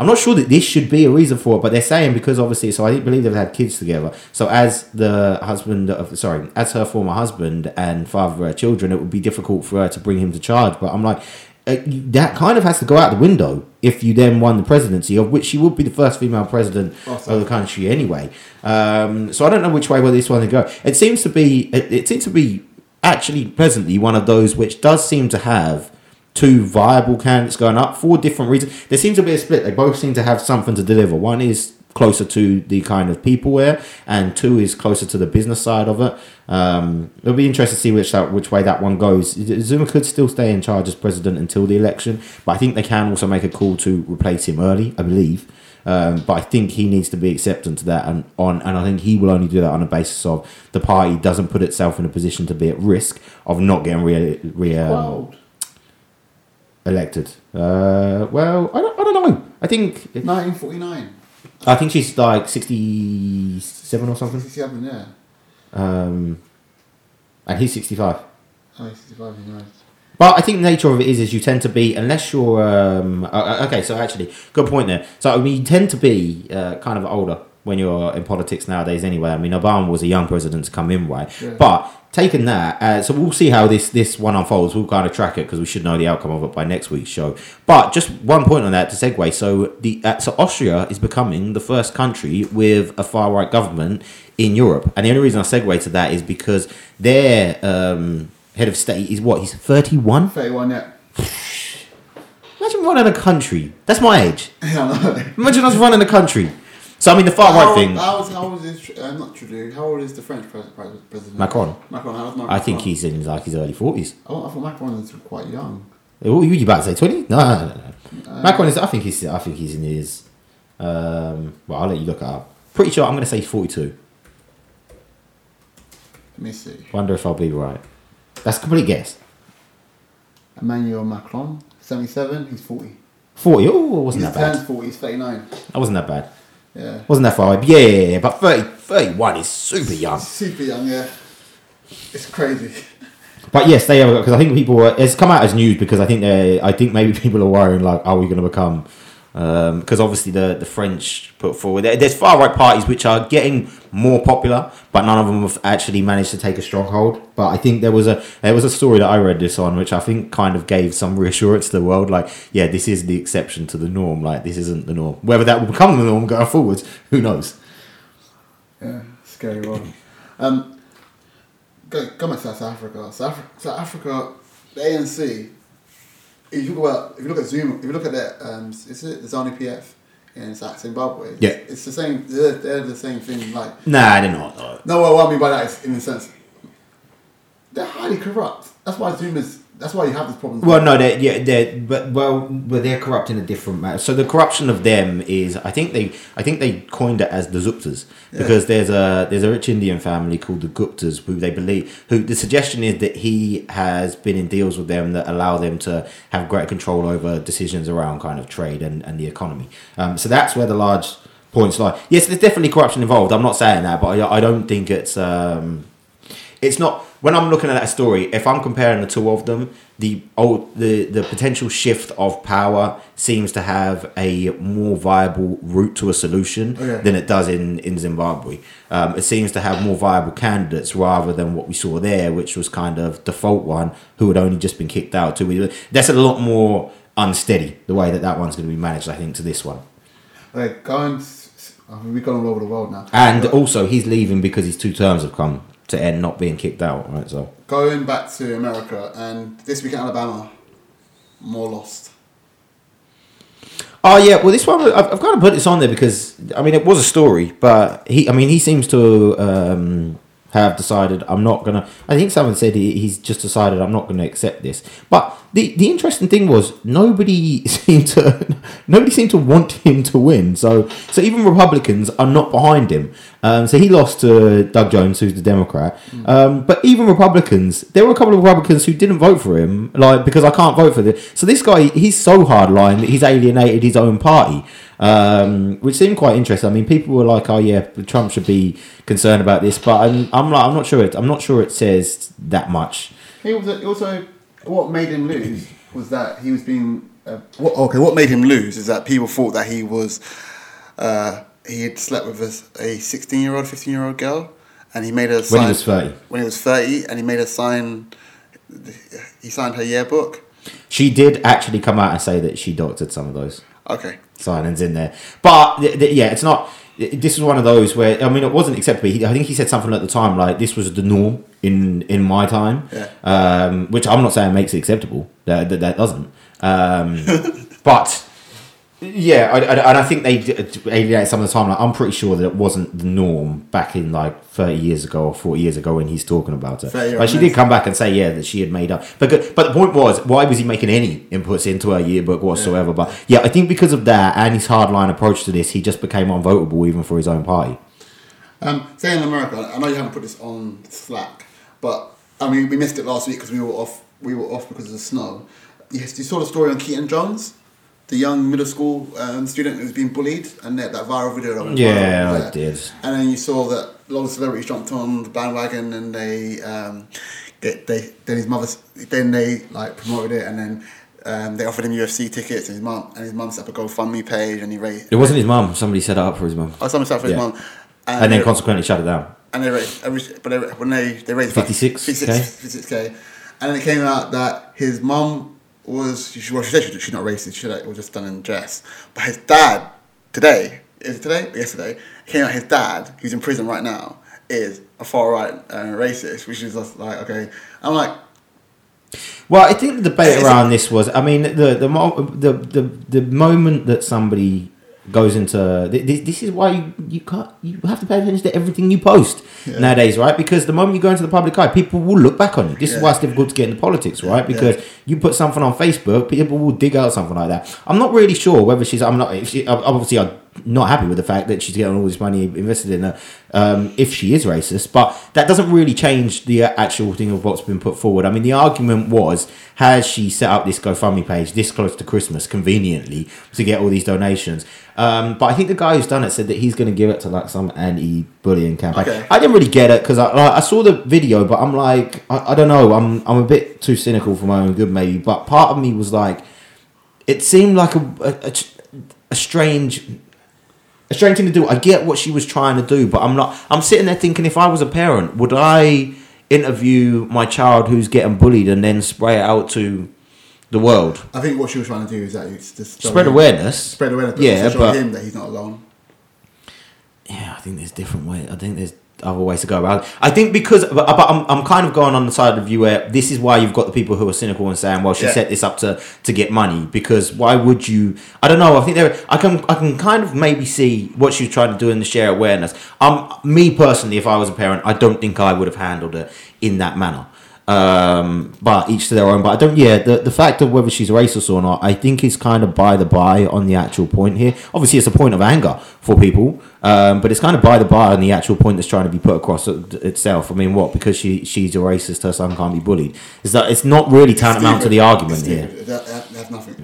I'm not sure that this should be a reason for it, but they're saying because obviously, so I didn't believe they've had kids together. So as the husband of, sorry, as her former husband and father of her children, it would be difficult for her to bring him to charge. But I'm like, uh, that kind of has to go out the window if you then won the presidency, of which she would be the first female president Awesome. of the country anyway. Um, so I don't know which way will this one go. It seems to be it, it seems to be actually presently one of those which does seem to have two viable candidates going up for different reasons. There seems to be a split. They both seem to have something to deliver. One is closer to the kind of people wear, and two is closer to the business side of it. Um, it'll be interesting to see which that, which way that one goes. Zuma could still stay in charge as president until the election, but I think they can also make a call to replace him early. I believe. Um, but I think he needs to be acceptant to that, and on, and I think he will only do that on the basis of the party doesn't put itself in a position to be at risk of not getting re, re um, elected. Uh, well, I don't, I don't know. I think 1949. I think she's like sixty-seven or something, 67, yeah. um, and he's sixty-five. Oh, 65, you're right. But I think the nature of it is, is you tend to be unless you're um, uh, uh, okay. So actually, good point there. So I mean, you tend to be uh, kind of older when you're in politics nowadays. Anyway, I mean, Obama was a young president to come in, right? Yeah. But taking that, uh, so we'll see how this this one unfolds. We'll kind of track it because we should know the outcome of it by next week's show. But just one point on that to segue. So the uh, so Austria is becoming the first country with a far right government in Europe, and the only reason I segue to that is because their um, head of state is what he's thirty one. 31, yeah. Imagine running a country. That's my age. Yeah, I know. Imagine us running a country. So I mean, the far right thing. How old, how is uh, not Trudeau? How old is the French pres- pres- president? Macron. Macron. How old is Macron? I think he's in like his early forties. Oh, I thought Macron was quite young. What were you about to say? Twenty? No, no, no, no. Macron is. I think he's. I think he's in his. Um, well, I'll let you look it up. Pretty sure I'm going to say forty-two. Let me see. Wonder if I'll be right. That's a complete guess. Emmanuel Macron, seventy-seven. He's forty. Forty. Oh, wasn't He's that bad. turned forty. He's thirty-nine. That wasn't that bad. Yeah. Wasn't that far? Yeah, yeah, yeah, but 30, 31 is super young. Super young. Yeah. It's crazy. But yes, they are because I think people were, it's come out as news because I think they I think maybe people are worrying like, are we going to become? Because obviously the the French put forward there's far right parties which are getting more popular, but none of them have actually managed to take a stronghold. But I think there was a there was a story that I read this on, which I think kind of gave some reassurance to the world, like yeah, this is the exception to the norm. Like this isn't the norm. Whether that will become the norm going forwards, who knows? Yeah. Scary one. Um. Go, to South Africa. South Africa, South Africa, the ANC. If you look about, if you look at Zoom, if you look at that, um, is it the ZANU PF in South Zimbabwe? Yeah. It's the same. They're, they're the same thing. Like Nah, they're not. no. No, what I mean by that is, in a sense, they're highly corrupt. That's why Zoom is. That's why you have this problem. Well, no, they yeah, they but well, but they're corrupt in a different manner. So the corruption of them is, I think they, I think they coined it as the Zuptas because there's a there's a rich Indian family called the Guptas who they believe who the suggestion is that he has been in deals with them that allow them to have greater control over decisions around kind of trade and and the economy. Um, so that's where the large points lie. Yes, there's definitely corruption involved. I'm not saying that, but I, I don't think it's. Um, it's not when I'm looking at that story. If I'm comparing the two of them, the old the the potential shift of power seems to have a more viable route to a solution Okay. than it does in in Zimbabwe. Um, it seems to have more viable candidates rather than what we saw there, which was kind of default one who had only just been kicked out. To that's a lot more unsteady the way that that one's going to be managed. I think to this one. like going. I mean, we've gone all over the world now. And also, he's leaving because his two terms have come to end, not being kicked out. Right, so. going back to America, and this week in Alabama, Moore lost. Oh yeah, well this one I've, I've kind of put this on there because I mean it was a story, but he I mean he seems to um, have decided I'm not gonna. I think someone said he, he's just decided I'm not gonna accept this. But the the interesting thing was nobody seemed to nobody seemed to want him to win. So so even Republicans are not behind him. Um, so he lost to Doug Jones, who's the Democrat. Um, but even Republicans, there were a couple of Republicans who didn't vote for him, like because I can't vote for this. So this guy, he's so hardline that he's alienated his own party, um, which seemed quite interesting. I mean, people were like, "Oh yeah, Trump should be concerned about this," but I'm, I'm like, I'm not sure. It, I'm not sure it says that much. He was also what made him lose was that he was being. Uh, what, okay, what made him lose is that people thought that he was. Uh, he had slept with a- a sixteen-year-old, fifteen-year-old girl, and he made her When sign, he was thirty, When he was thirty, and he made her sign. He signed her yearbook. she did actually come out and say that she doctored some of those. Okay. signings in there. But th- th- yeah, it's not. This is one of those where I mean, it wasn't acceptable. He, I think he said something at the time like this was the norm in in my time, Yeah. um, which I'm not saying makes it acceptable. That that, that doesn't. Um, but yeah, I, I, and I think they alienate some of the time. Like, I'm pretty sure that it wasn't the norm back in like 30 years ago or 40 years ago when he's talking about it. 30 Like, she did come back and say yeah that she had made up. But but the point was, why was he making any inputs into her yearbook whatsoever? But yeah, I think because of that and his hardline approach to this, he just became unvotable even for his own party. Um, say in America, I know you haven't put this on Slack, but I mean we missed it last week because we were off. We were off because of the snow. Yes, you saw the story on Keaton Jones, the young middle school um, student who's been bullied, and that, that viral video. That went Yeah, viral, I did. And then you saw that a lot of celebrities jumped on the bandwagon, and they, um, they, they then his mother, then they like promoted it, and then. Um, they offered him UFC tickets, and his mum and his mum set up a GoFundMe page, and he raised. It wasn't his mum. Somebody set it up for his mum. Oh, set up for his Yeah. mum, And then they- consequently shut it down. and they raised every, but they, when they they raised 56K? 56 k, and then it came out that his mum was she, well she said she, she's not racist, she was just done in jest, but his dad today is it today yesterday came out his dad who's in prison right now is a far right uh, racist, which is just like okay, I'm like. Well, I think the debate around this was, I mean, the the the the, the moment that somebody goes into this, this is why you, you can't you have to pay attention to everything you post Yeah. nowadays, right? Because the moment you go into the public eye, people will look back on you. This is why it's difficult to get into politics, right? Yeah. Because you put something on Facebook, people will dig out something like that. I'm not really sure whether she's. I'm not. She, obviously, I'm not happy with the fact that she's getting all this money invested in her. Um, if she is racist, but that doesn't really change the actual thing of what's been put forward. I mean, the argument was has she set up this GoFundMe page this close to Christmas conveniently to get all these donations? Um, but I think the guy who's done it said that he's going to give it to like some anti-bullying campaign. Okay. I didn't really get it because I, like, I saw the video, but I'm like, I, I don't know, I'm I'm a bit too cynical for my own good, maybe. But part of me was like, it seemed like a a, a, a strange. A strange thing to do. I get what she was trying to do, but I'm not. I'm sitting there thinking, if I was a parent, would I interview my child who's getting bullied and then spray it out to the world? I think what she was trying to do is that it's just Spread him- awareness. Spread awareness, but Yeah, but- him that he's not alone. Yeah, I think there's different ways. I think there's other ways to go about it. I think because, but, but I'm, I'm kind of going on the side of you where this is why you've got the people who are cynical and saying, well, she Yeah. set this up to to get money because why would you? I don't know. I think there. I can I can kind of maybe see what she was trying to do in the share awareness. Um, me personally, if I was a parent, I don't think I would have handled it in that manner. Um, but each to their own. But I don't. Yeah, the the fact of whether she's racist or not, I think is kind of by the by on the actual point here. Obviously, it's a point of anger for people, um, but it's kind of by the by on the actual point that's trying to be put across itself. I mean, what? Because she she's a racist, her son can't be bullied. Is that it's not really tantamount to the argument here. That, that, that's nothing.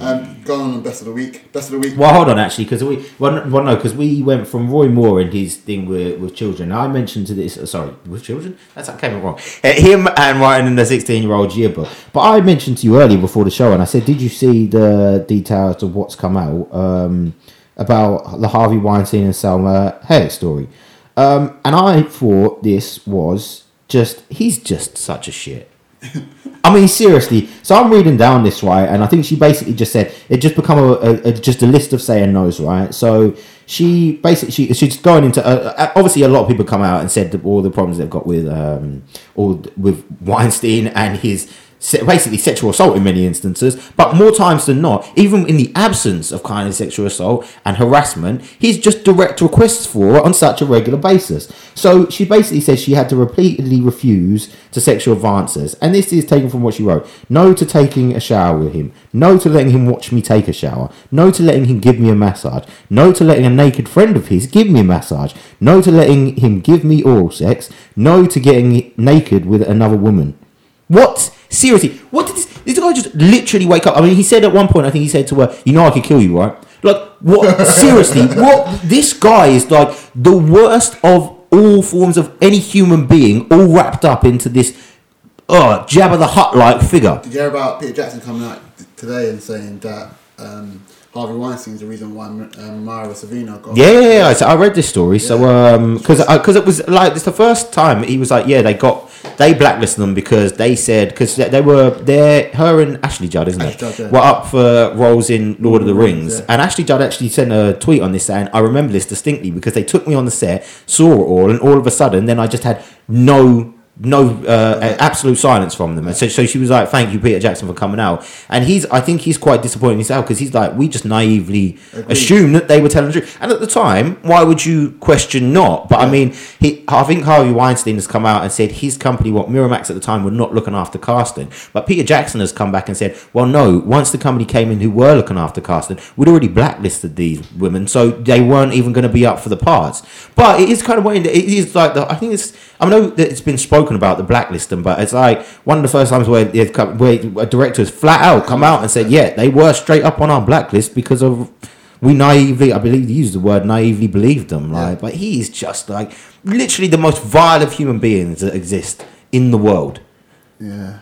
Um, going on best of the week. Best of the week. Well, hold on, actually, because we well, well no, because we went from Roy Moore and his thing with with children. I mentioned to this, uh, sorry, with children. That's that came wrong. Uh, him and writing in the sixteen year old yearbook. But I mentioned to you earlier before the show, and I said, did you see the details of what's come out um, about the Harvey Weinstein and Salma Hayek story? Um, and I thought this was just he's just such a shit. I mean, seriously. So I'm reading down this right, and I think she basically just said it just become a, a, a just a list of saying no's, right? So she basically she, she's going into uh, uh, obviously a lot of people come out and said all the problems they've got with um all with Weinstein and his basically sexual assault in many instances, but more times than not, even in the absence of kind of sexual assault and harassment, he's just direct requests for it on such a regular basis. So she basically says she had to repeatedly refuse to sexual advances, and this is taken from what she wrote: no to taking a shower with him, no to letting him watch me take a shower, no to letting him give me a massage, no to letting a naked friend of his give me a massage, no to letting him give me oral sex, no to getting naked with another woman. What? Seriously, what did this, this guy just literally wake up? I mean, he said at one point, I think he said to her, "You know, I could kill you, right?" Like, what? Seriously, what? This guy is like the worst of all forms of any human being, all wrapped up into this, uh, Jabba the Hutt like figure. Did you hear about Peter Jackson coming out today and saying that um, Harvey Weinstein's the reason why um, Mira Sorvino got Yeah, yeah, yeah. So I read this story. So, um, because because it was like it's the first time he was like, yeah, they got they blacklisted them because they said because they were there. Her and Ashley Judd, isn't it? Judd, yeah. Were up for roles in Lord of the Rings, yeah. and Ashley Judd actually sent a tweet on this saying, "I remember this distinctly because they took me on the set, saw it all, and all of a sudden, then I just had no." No, uh, absolute silence from them, and so, so she was like, "Thank you, Peter Jackson, for coming out." And he's, I think, he's quite disappointed in himself because he's like, "We just naively Agreed. assumed that they were telling the truth." And at the time, why would you question not? But I mean, he, I think Harvey Weinstein has come out and said his company, what Miramax at the time, were not looking after casting. But Peter Jackson has come back and said, "Well, no. Once the company came in, who were looking after casting, we'd already blacklisted these women, so they weren't even going to be up for the parts." But it is kind of weird. It is like the. I think it's. I know that it's been spoken about the blacklisting, but it's like one of the first times where they've come, where a director has flat out come out and said, "Yeah, they were straight up on our blacklist because of." We naively, I believe, he used the word naively believed them. Like, but he is just like literally the most vile of human beings that exist in the world. Yeah,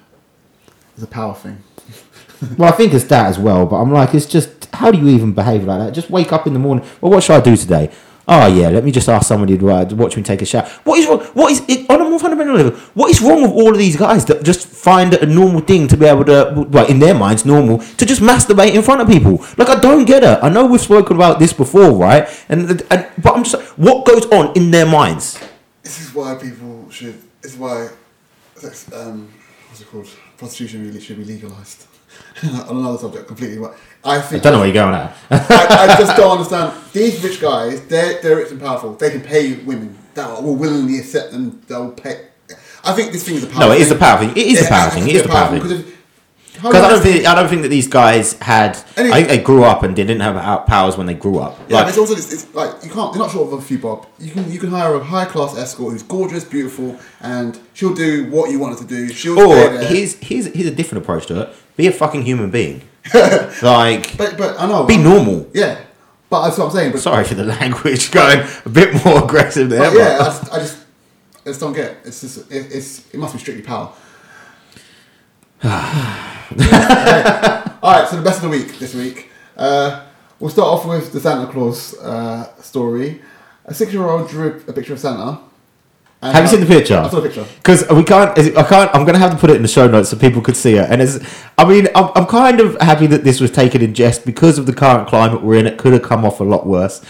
it's a power thing. Well, I think it's that as well, but I'm like, it's just how do you even behave like that? Just wake up in the morning. Well, what should I do today? Oh yeah, let me just ask somebody to uh, watch me take a shower. What is wrong? What is it, on a more fundamental level? What is wrong with all of these guys that just find it a normal thing to be able to, well, in their minds, normal to just masturbate in front of people? Like I don't get it. I know we've spoken about this before, right? And, and but I'm just what goes on in their minds? This is why people should. This is why um, what's it called? Prostitution really should be legalized. On another subject, completely. I I don't know where you're going at. I, I just don't understand. These rich guys, they're, they're rich and powerful. They can pay women that will willingly accept them. They'll pay. I think this thing is a power No, it thing. is the power thing. It is Yeah, power thing. It is a power thing. Because if- how Because I do don't think I don't think that these guys had. Any- I think they grew up and they didn't have powers when they grew up. Yeah, Like, it's also it's, it's like you can't. You're not short of a few bob. You can you can hire a high class escort who's gorgeous, beautiful, and she'll do what you want her to do. She'll or here's here's here's a different approach to it. Be a fucking human being. like, But but I know. be normal. Yeah, but that's what I'm saying. But, Sorry for the language going a bit more aggressive there. but- yeah, I just, I just I just don't get. It. It's just it, it's it must be strictly power. Okay. All right, so the best of the week this week. Uh, we'll start off with the Santa Claus uh, story. A six-year-old drew a picture of Santa. And Have you seen the picture? I saw the picture. Because we can't, is it- I can't. I'm going to have to put it in the show notes so people could see it. And it's, I mean, I'm, I'm kind of happy that this was taken in jest because of the current climate we're in. It could have come off a lot worse.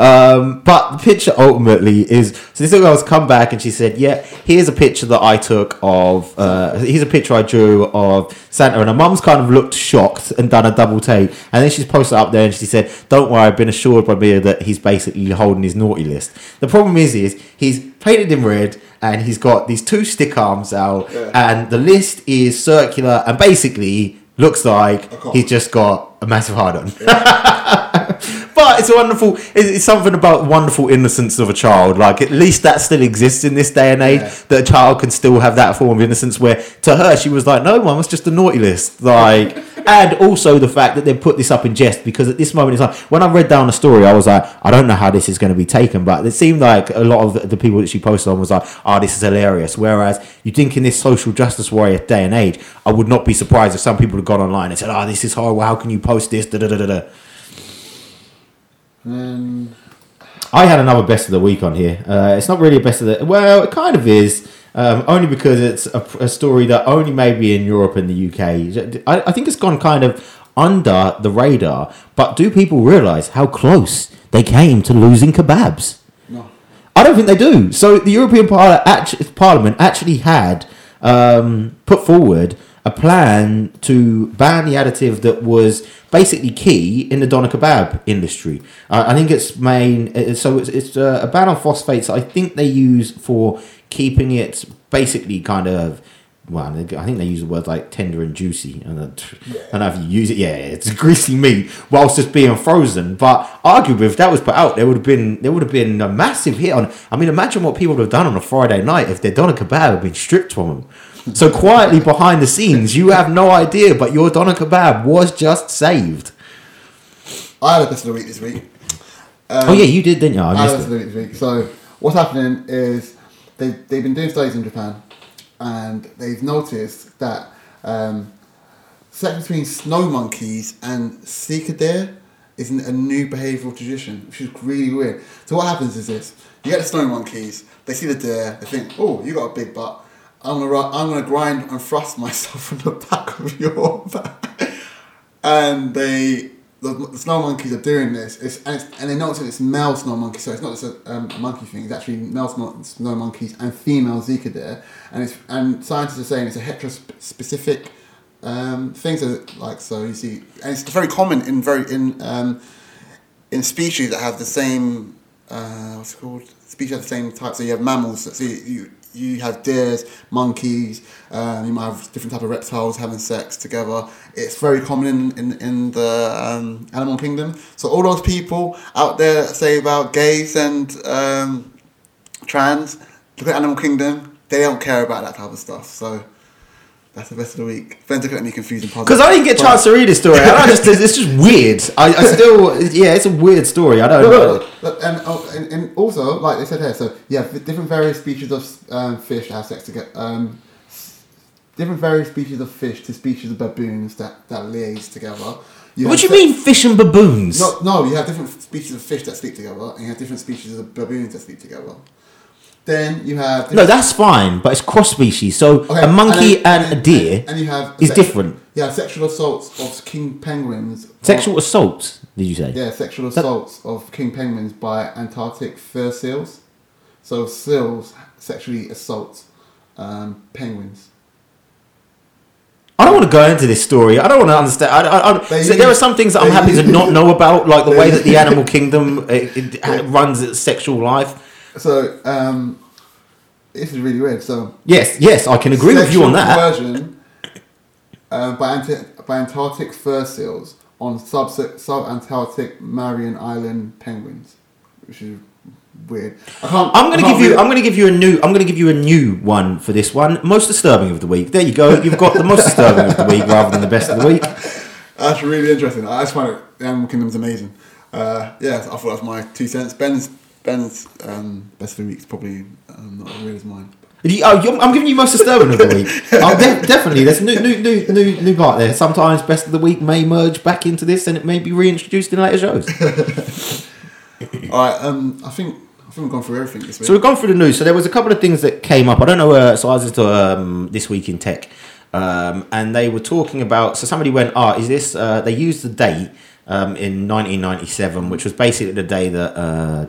Um, but the picture ultimately is so. This little girl's come back and she said, "Yeah, here's a picture that I took of. Uh, here's a picture I drew of Santa." And her mum's kind of looked shocked and done a double take. And then she's posted up there and she said, "Don't worry, I've been assured by Mia that he's basically holding his naughty list." The problem is, is he's painted in red and he's got these two stick arms out, Yeah. and the list is circular and basically looks like he's just got a massive hard on. but it's a wonderful. It's, it's something about wonderful innocence of a child. Like at least that still exists in this day and age. Yeah. That a child can still have that form of innocence. Where to her she was like, "No, mum, it's just a naughty list." Like, and also the fact that they put this up in jest because at this moment it's like when I read down the story, I was like, I don't know how this is going to be taken, but it seemed like a lot of the people that she posted on was like, "Oh, this is hilarious." Whereas you think in this social justice warrior day and age, I would not be surprised if some people had gone online and said, "Oh, this is horrible. How can you post this?" Da da da da da. And I had another best of the week on here. Uh, it's not really a best of the well, it kind of is, um, only because it's a, a story that only maybe in Europe and the UK. I, I think it's gone kind of under the radar. But do people realise how close they came to losing kebabs? no, I don't think they do. So the European Parliament actually had um, put forward a plan to ban the additive that was basically key in the doner kebab industry. Uh, I think it's main. So it's, it's uh, a ban on phosphates. I think they use for keeping it basically kind of. Well, I think they use the word like tender and juicy. And I don't know if you use it. Yeah, it's greasy meat whilst it's being frozen. But arguably, if that was put out, there would have been there would have been a massive hit on. I mean, imagine what people would have done on a Friday night if their doner kebab had been stripped from them. So quietly behind the scenes, you have no idea, but your doner kebab was just saved. I had a best of the week this week. oh yeah, you did, didn't you? I I had a best of the week this week. So what's happening is they they've been doing studies in Japan, and they've noticed that um, sex between snow monkeys and sika deer is a new behavioural tradition, which is really weird. So what happens is this: you get the snow monkeys, they see the deer, they think, "Oh, you got a big butt. I'm gonna I'm gonna grind and thrust myself from the back of your back." and they the, the snow monkeys are doing this. It's, and, it's, and they notice it's male snow monkeys, so it's not just a um, monkey thing. It's actually male snow, monkeys and female sika deer. And it's and scientists are saying it's a heterospecific um, thing. So like so you see, and it's very common in very in um, in species that have the same uh, what's it called species have the same type. So you have mammals. So you you, you have deers, monkeys. Um, you might have different type of reptiles having sex together. It's very common in in, in the um, animal kingdom. So all those people out there that say about gays and um, trans, look at animal kingdom. They don't care about that type of stuff. So. That's the best of the week. Ben's looking at me confused and puzzled. Because I didn't get a chance to read the story. I don't. It's just weird. I, I still, yeah, it's a weird story. I don't Look, know. look, look, and, oh, and, and also, like they said here, so yeah, v- different various species of um, fish have sex together. Um, different various species of fish to species of baboons that, that liaise together. What do you se- mean, fish and baboons? No, no, you have different species of fish that sleep together, and you have different species of baboons that sleep together. Then you have No, that's fine, but it's cross species. So Okay, a monkey then- and, a deer and you have is sex- different. Yeah, sexual assaults of king penguins. Sexual assault, did you say? Yeah, sexual That- assaults of king penguins by Antarctic fur seals. So seals sexually assault um, penguins. I don't want to go into this story. I don't want to understand. I, I, I, so there are some things that I'm happy to not know about, like the way that the animal kingdom it, it runs its sexual life. So um, this is really weird. So Yes, yes, I can agree with you on that. Conversion uh, by, Anti- by Antarctic fur seals on sub sub Antarctic Marion Island penguins, which is weird. I can't. I'm going to give you. I'm going to give you a new. I'm going to give you a new one for this one. Most disturbing of the week. There you go. You've got the most disturbing of the week rather than the best of the week. That's really interesting. I just find it the Animal Kingdom's amazing. Uh, yeah, I thought that was my two cents. Ben's Ben's um, best of the week is probably um, not as weird as mine. You- oh, you're- I'm giving you most disturbing of the week. Oh, de- definitely. There's new, new, new, new, new part there. Sometimes best of the week may merge back into this, and it may be reintroduced in later shows. All right, um, I think I think we've gone through everything this week. So we've gone through the news. So there was a couple of things that came up. I don't know. Uh, so I was into um, this week in tech, um, and they were talking about. So somebody went, "Ah, is this?" Uh, they used the date um, in 1997, which was basically the day that uh,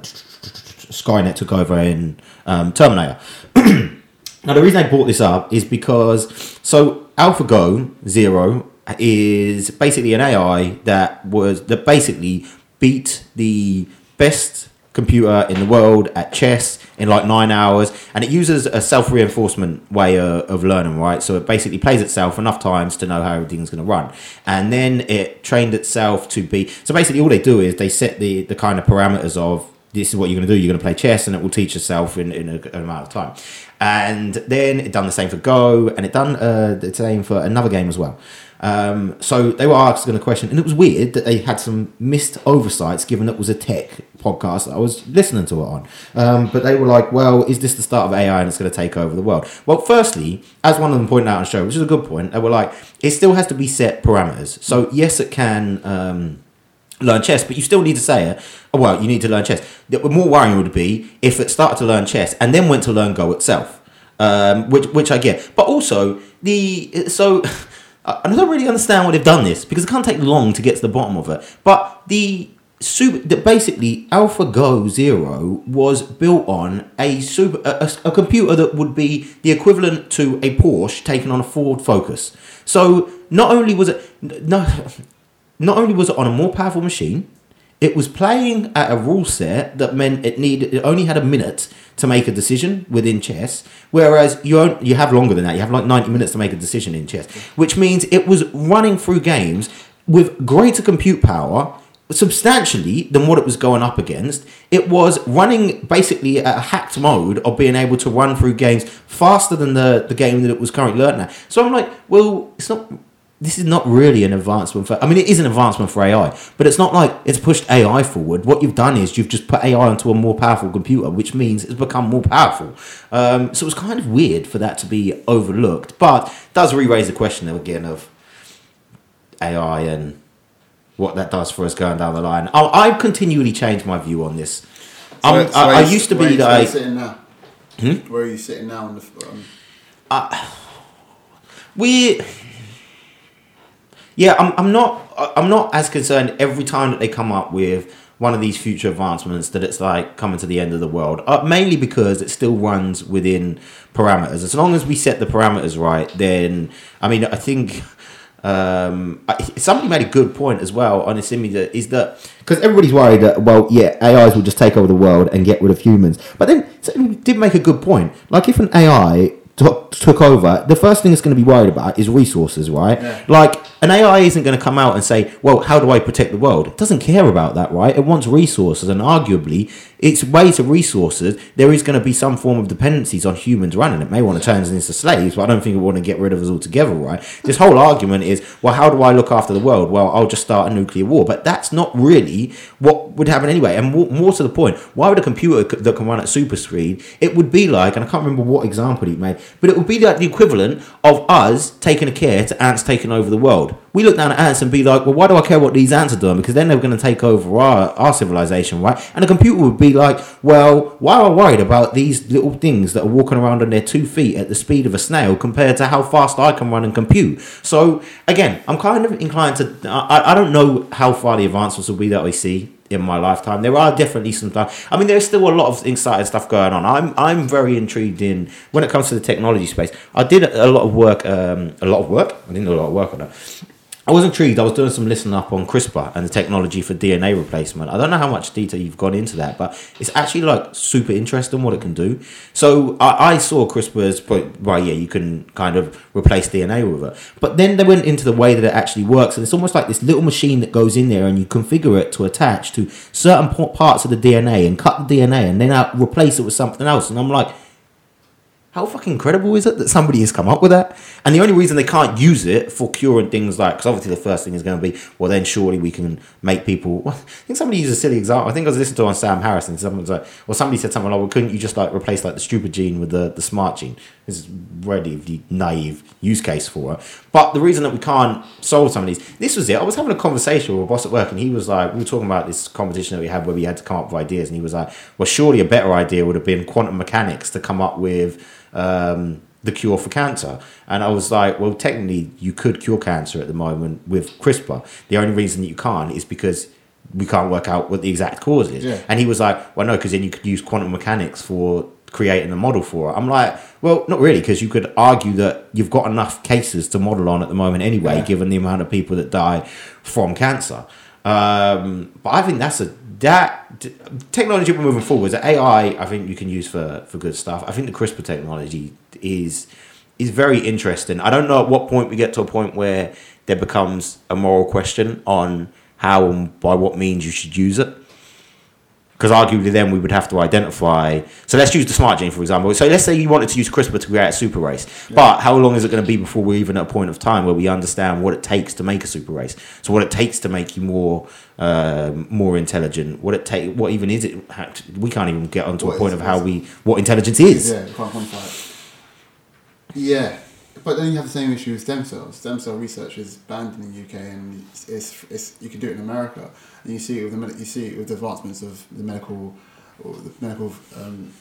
Skynet took over in um, Terminator. now the reason I brought this up is because so AlphaGo Zero is basically an AI that was that basically beat the best computer in the world at chess in like nine hours and it uses a self-reinforcement way of, of learning right so it basically plays itself enough times to know how everything's going to run and then it trained itself to be so basically all they do is they set the the kind of parameters of this is what you're going to do. You're going to play chess, and it will teach itself in, in a, an amount of time. And then it done the same for Go, and it done uh, the same for another game as well. Um, so they were asking a question, and it was weird that they had some missed oversights, given that it was a tech podcast that I was listening to it on. Um, but they were like, "Well, is this the start of AI, and it's going to take over the world?" Well, firstly, as one of them pointed out on the show, which is a good point, they were like, "It still has to be set parameters." So yes, it can. Um, learn chess, but you still need to say it. Oh, well, you need to learn chess. The more worrying would be if it started to learn chess and then went to learn Go itself, um, which which I get. But also the so I don't really understand why they've done this because it can't take long to get to the bottom of it. But the super that basically AlphaGo Zero was built on a super a, a computer that would be the equivalent to a Porsche taken on a Ford Focus. So not only was it no not only was it on a more powerful machine, it was playing at a rule set that meant it needed it only had a minute to make a decision within chess, whereas you you have longer than that. You have like ninety minutes to make a decision in chess, which means it was running through games with greater compute power substantially than what it was going up against. It was running basically at a hacked mode of being able to run through games faster than the, the game that it was currently learning at. So I'm like, well, it's not this is not really an advancement for I mean it is an advancement for AI, but it's not like it's pushed AI forward. What you've done is you've just put AI onto a more powerful computer, which means it's become more powerful. Um, so it's kind of weird for that to be overlooked, but it does re-raise the question again of AI and what that does for us going down the line. I, I've continually changed my view on this. Where- so I, I used to be you- where are you like, sitting now. Hmm? Where are you sitting now? On the, um, we yeah I'm, I'm not i'm not as concerned every time that they come up with one of these future advancements that it's like coming to the end of the world uh, mainly because it still runs within parameters. As long as we set the parameters right then i mean i think um, I, somebody made a good point as well on this image is that because everybody's worried that well yeah AIs will just take over the world and get rid of humans. But then somebody did make a good point. Like if an AI took took over, the first thing it's going to be worried about is resources, right? Yeah. Like an AI isn't going to come out and say, "Well, how do I protect the world?" It doesn't care about that, right? It wants resources, and arguably, its way of resources, there is going to be some form of dependencies on humans running. It may want to turn us into slaves, but I don't think we want to get rid of us altogether, right? This whole argument is, well, how do I look after the world? Well, I'll just start a nuclear war, but that's not really what would happen anyway. And more, more to the point, why would a computer that can run at super speed? It would be like, and I can't remember what example he made, but it would be like the equivalent of us taking a care to ants taking over the world. We look down at ants and be like, well, why do I care what these ants are doing? Because then they're going to take over our, our civilization, right? And a computer would be like, well, why am I worried about these little things that are walking around on their two feet at the speed of a snail compared to how fast I can run and compute? So again, I'm kind of inclined to. I, I don't know how far the advancements will be that we see in my lifetime. There are definitely some stuff. I mean, there's still a lot of exciting stuff going on. I'm I'm very intrigued in when it comes to the technology space. I did a lot of work, um, a lot of work. I didn't do a lot of work on it. I was intrigued. I was doing some listening up on CRISPR and the technology for DNA replacement. I don't know how much detail you've gone into that, but it's actually like super interesting what it can do. So I, I saw CRISPR's, point. well, yeah, you can kind of replace DNA with it. But then they went into the way that it actually works, and it's almost like this little machine that goes in there and you configure it to attach to certain parts of the DNA and cut the DNA and then replace it with something else. And I'm like, how fucking incredible is it that somebody has come up with that? And the only reason they can't use it for curing things like, because obviously the first thing is going to be, well, then surely we can make people. Well, I think somebody used a silly example. I think I was listening to on Sam Harrison. Someone was like, well, somebody said something like, well, couldn't you just like replace like the stupid gene with the, the smart gene? This is relatively naive use case for it. But the reason that we can't solve some of these, this was it. I was having a conversation with a boss at work, and he was like, we were talking about this competition that we had where we had to come up with ideas, and he was like, well, surely a better idea would have been quantum mechanics to come up with um, the cure for cancer. And I was like, well, technically, you could cure cancer at the moment with CRISPR. The only reason that you can't is because we can't work out what the exact cause is. Yeah. And he was like, well, no, because then you could use quantum mechanics for creating a model for it. I'm like, well, not really, because you could argue that you've got enough cases to model on at the moment anyway, Yeah. given the amount of people that die from cancer. Um, but I think that's a that technology we're moving forward. The AI, I think you can use for for good stuff. I think the CRISPR technology is is very interesting. I don't know at what point we get to a point where there becomes a moral question on how and by what means you should use it. Because arguably, then we would have to identify. So let's use the smart gene for example. So let's say you wanted to use CRISPR to create a super race, but how long is it going to be before we're even at a point of time where we understand what it takes to make a super race? So what it takes to make you more um, more intelligent? What it take? What even is it? how We can't even get onto What a point of how we what intelligence is. Yeah, can't quantify it. Yeah, but then you have the same issue with stem cells. Stem cell research is banned in the UK, and it's, it's, it's you can do it in America. And you see it with the you see it with the advancements of the medical or the medical um,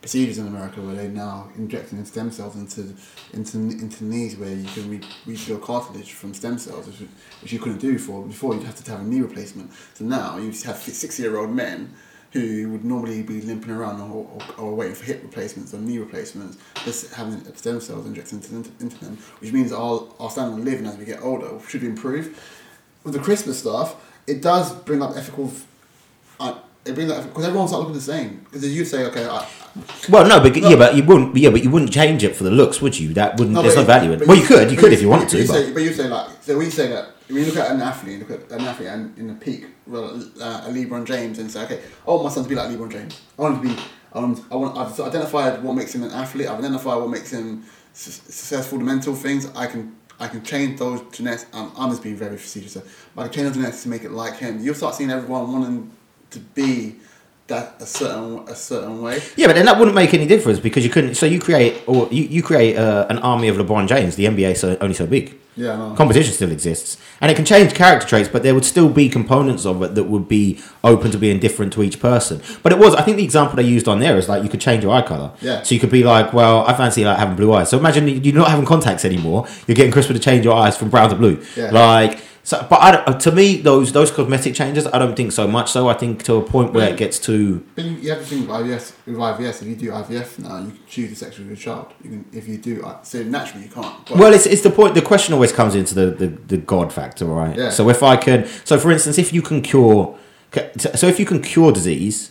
procedures in America, where they're now injecting stem cells into into into knees, where you can re- rebuild cartilage from stem cells, which, which you couldn't do before. Before you'd have to have a knee replacement. So now you just have sixty year old men who would normally be limping around or, or, or waiting for hip replacements or knee replacements, just having stem cells injected into, into them, which means our, our standard of living as we get older should improve. With the CRISPR stuff, it does bring up ethical. Uh, it brings up because everyone's not looking the same. Because you say, okay, I, Well, no, but yeah, but you wouldn't. Yeah, but you wouldn't change it for the looks, would you? That wouldn't. there's no value in. Well, you could. You could if you wanted but to. You But. say, but you say like so. We say that you look at an athlete, look at an athlete and in the peak, well, uh, a LeBron James, and say, okay, I want my son to be like LeBron James. I want to be. I want. I want. I've identified what makes him an athlete. I've identified what makes him su- successful. The mental things. I can. I can change those genetics. I'm, I'm just being very facetious. so- I can change those genetics to make it like him. You'll start seeing everyone wanting to be that a certain a certain way. Yeah, but then that wouldn't make any difference because you couldn't. So you create, or you, you create uh, an army of LeBron James. The NBA so, only so big. Yeah, know. Competition still exists, and it can change character traits, but there would still be components of it that would be open to being different to each person. But it was, I think, the example they used on there is like you could change your eye color. Yeah. So you could be like, well, I fancy like having blue eyes. So imagine you're not having contacts anymore. You're getting CRISPR to change your eyes from brown to blue. Yeah. Like. So, but I to me, those those cosmetic changes, I don't think so much. So I think to a point where it gets to But you, have to think with IVF. With IVF, if you do IVF now, you can choose the sex of your child. You can, if you do, uh, so naturally you can't. Well, it's, it's the point. The question always comes into the, the, the God factor, right? Yeah. So if I can, so for instance, if you can cure, so if you can cure disease,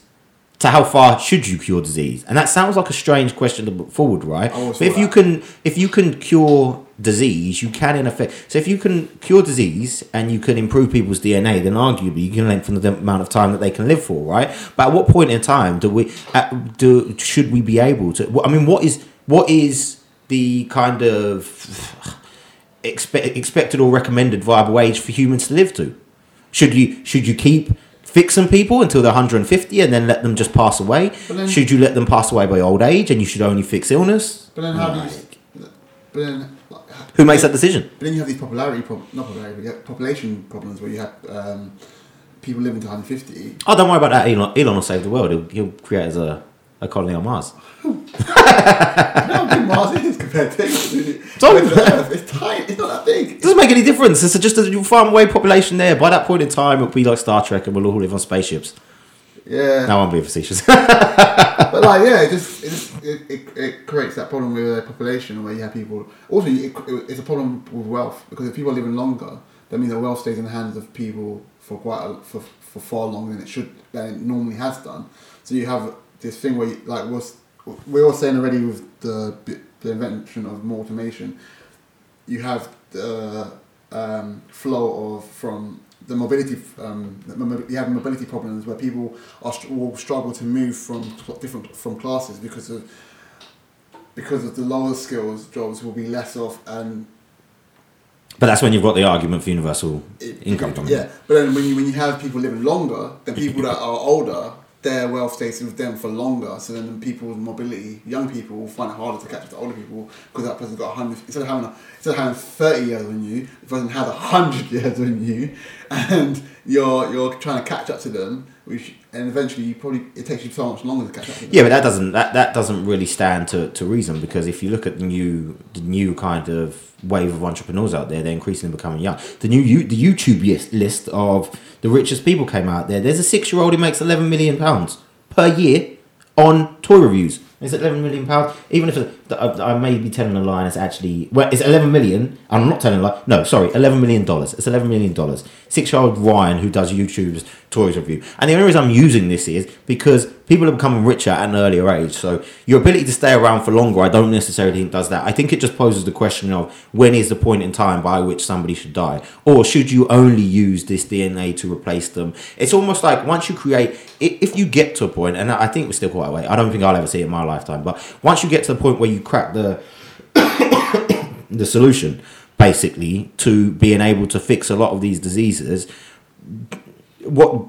to how far should you cure disease? And that sounds like a strange question to put forward, right? But if thought you can, if you can cure disease, you can in effect. So if you can cure disease and you can improve people's DNA, then arguably you can lengthen the amount of time that they can live for, right? But at what point in time do we at, do should we be able to? I mean, what is what is the kind of expect, expected or recommended viable age for humans to live to? Should you should you keep fixing people until they're 150 and then let them just pass away? Then- should you let them pass away by old age and you should only fix illness? But then how do you? But then, Who makes that decision? But then you have these popularity problems, not popularity, but you have population problems where you have um, people living to 150. Oh, don't worry about that. Elon, Elon will save the world. He'll, he'll create as a a colony on Mars. How big Mars is compared to Don't- compared to Earth? It's tiny. It's not that big. It doesn't make any difference. It's just a farm away population there. By that point in time, it'll be like Star Trek, and we'll all live on spaceships. Yeah. No, I'm being facetious. But like, yeah, it just it, just, it, it, it creates that problem with a population where you have people. Also, it, it, it's a problem with wealth because if people are living longer, that means that wealth stays in the hands of people for quite a, for for far longer than it should than it normally has done. So you have this thing where you, like was we were saying already with the the invention of more automation, you have the um, flow of from the mobility um, you have mobility problems where people are will struggle to move from different from classes because of because of the lower skills jobs will be less off and but that's when you've got the argument for universal it- income yeah. But then when you when you have people living longer then people that are older their wealth stays with them for longer so then people's mobility young people will find it harder to catch up to older people because that person's got 100 instead of having a, instead of having 30 years on you the person had 100 years on you and you're you're trying to catch up to them which and eventually you probably it takes you so much longer to catch up Yeah, but that doesn't that, that doesn't really stand to, to reason because if you look at the new the new kind of wave of entrepreneurs out there, they're increasingly becoming young. The new you the YouTube list list of the richest people came out there. There's a six year old who makes eleven million pounds per year on toy reviews. Is it eleven million pounds? Even if I, may be telling a lie, it's actually well, it's eleven million. I'm not telling a lie. No, sorry, eleven million dollars. It's eleven million dollars. Six year old Ryan who does YouTube's toys review, and the only reason I'm using this is because people are becoming richer at an earlier age. So your ability to stay around for longer, I don't necessarily think does that. I think it just poses the question of when is the point in time by which somebody should die, or should you only use this DNA to replace them? It's almost like once you create, if you get to a point, and I think we're still quite away. I don't think I'll ever see it in my lifetime, but once you get to the point where you crack the the solution basically to being able to fix a lot of these diseases what?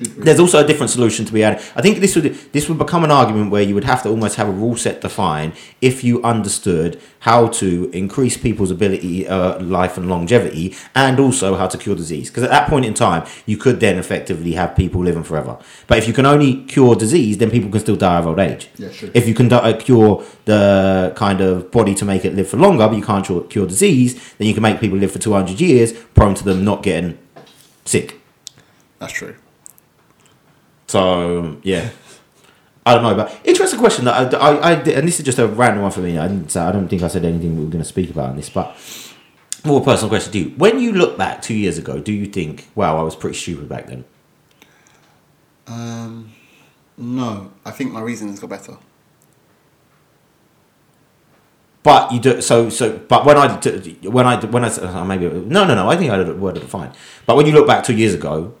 There's also a different solution to be added. I think this would this would become an argument where you would have to almost have a rule set defined if you understood how to increase people's ability, uh, life and longevity, and also how to cure disease. Because at that point in time, you could then effectively have people living forever. But if you can only cure disease, then people can still die of old age. Yeah, sure. If you can uh, cure the kind of body to make it live for longer, but you can't cure, cure disease, then you can make people live for 200 years, prone to them not getting sick. That's true. So yeah, I don't know, but interesting question. That I, I, I and this is just a random one for me. I didn't I don't think I said anything we were going to speak about on this, but more personal question to you. When you look back two years ago, do you think, wow, I was pretty stupid back then? Um, no, I think my reasonings got better. But you do so so. But when I when I when I maybe no no no I think I worded it fine. But when you look back two years ago,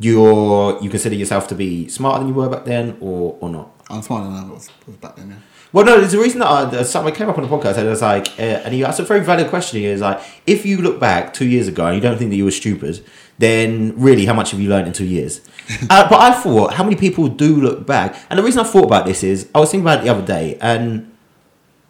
you're you consider yourself to be smarter than you were back then, or or not? I'm smarter than I was, was back then. Yeah. Well, no, there's a reason that I, something came up on the podcast and it was like, uh, and he asked a very valid question. He was like, if you look back two years ago and you don't think that you were stupid, then really, how much have you learned in two years? uh, but I thought, how many people do look back? And the reason I thought about this is, I was thinking about it the other day, and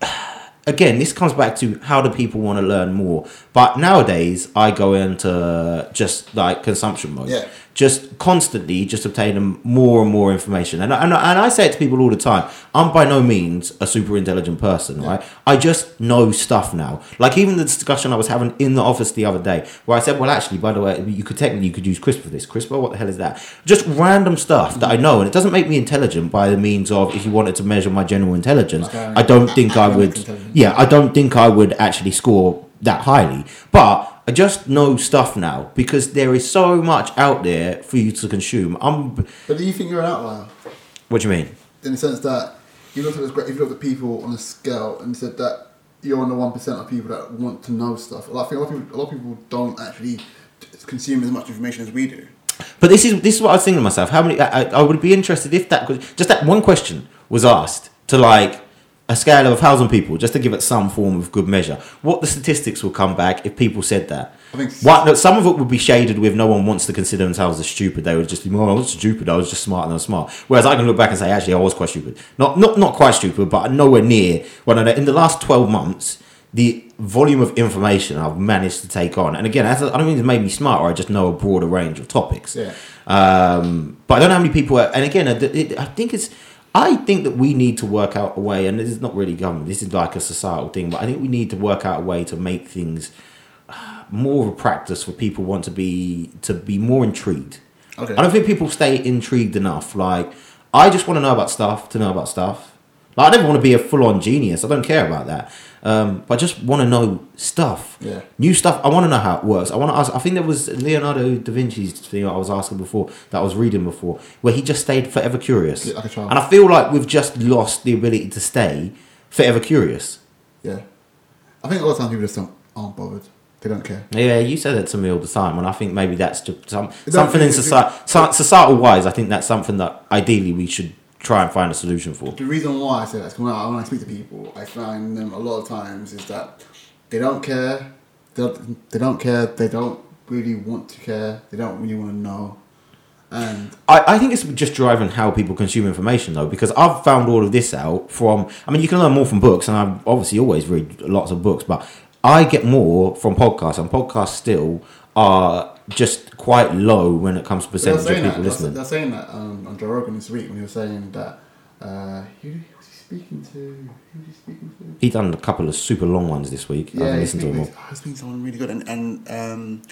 again, this comes back to how do people want to learn more. But nowadays, I go into just like consumption mode. Yeah. Just constantly, just obtaining more and more information. And, I- and, I- and I say it to people all the time I'm by no means a super intelligent person, right? I just know stuff now. Like even the discussion I was having in the office the other day, where I said, well, actually, by the way, you could technically you could use CRISPR for this. CRISPR, what the hell is that? Just random stuff that I know. And it doesn't make me intelligent by the means of if you wanted to measure my general intelligence. I don't think I would. Yeah, I don't think I would actually score that highly. But I just know stuff now because there is so much out there for you to consume. I'm. But do you think you're an outlier? What do you mean? In the sense that you looked at this, if you looked at people on a scale and said that you're on the one percent of people that want to know stuff. I think a lot of people, a lot of people don't actually consume as much information as we do. But this is this is what I was thinking to myself. How many? I, I would be interested if that just that one question was asked to like a scale of a thousand people, just to give it some form of good measure. What the statistics will come back if people said that. I think What, some of it would be shaded with no one wants to consider themselves as stupid. They would just be, "Oh, I was stupid. I was just smart and I was smart." Whereas I can look back and say, actually, I was quite stupid. Not not not quite stupid, but nowhere near. Well, in the last twelve months, the volume of information I've managed to take on, and again, I don't mean it's made me smarter. I just know a broader range of topics. Yeah. Um, but I don't know how many people. Are, and again, it, it, I think it's. I think that we need to work out a way, and this is not really government. This is like a societal thing, but I think we need to work out a way to make things uh, more of a practice for people want to be to be more intrigued. Okay. I don't think people stay intrigued enough. Like, I just want to know about stuff to know about stuff. Like, I never want to be a full on genius. I don't care about that. Um, but I just want to know stuff. Yeah. New stuff. I want to know how it works. I want to ask. I think there was Leonardo da Vinci's thing I was asking before that I was reading before, where he just stayed forever curious. Yeah, like a child. And I feel like we've just lost the ability to stay forever curious. Yeah. I think a lot of times people just don't, aren't bothered. They don't care. Yeah, you said that to me all the time, and I think maybe that's just some, something in society, societal wise. I think that's something that ideally we should try and find a solution for. The reason why I say that is when I, when I speak to people, I find them a lot of times is that they don't care. They don't, they don't care. They don't really want to care. They don't really want to know. And I, I think it's just driving how people consume information though, because I've found all of this out from. I mean, you can learn more from books, and I obviously always read lots of books, but I get more from podcasts, and podcasts still are just quite low when it comes to percentage of people that, listening. they're saying that um, on Joe Rogan this week when he was saying that. Uh, who, was he speaking to? Who was he speaking to? He done a couple of super long ones this week. I haven't he's listened to them all. I was speaking to someone really good, and, and um,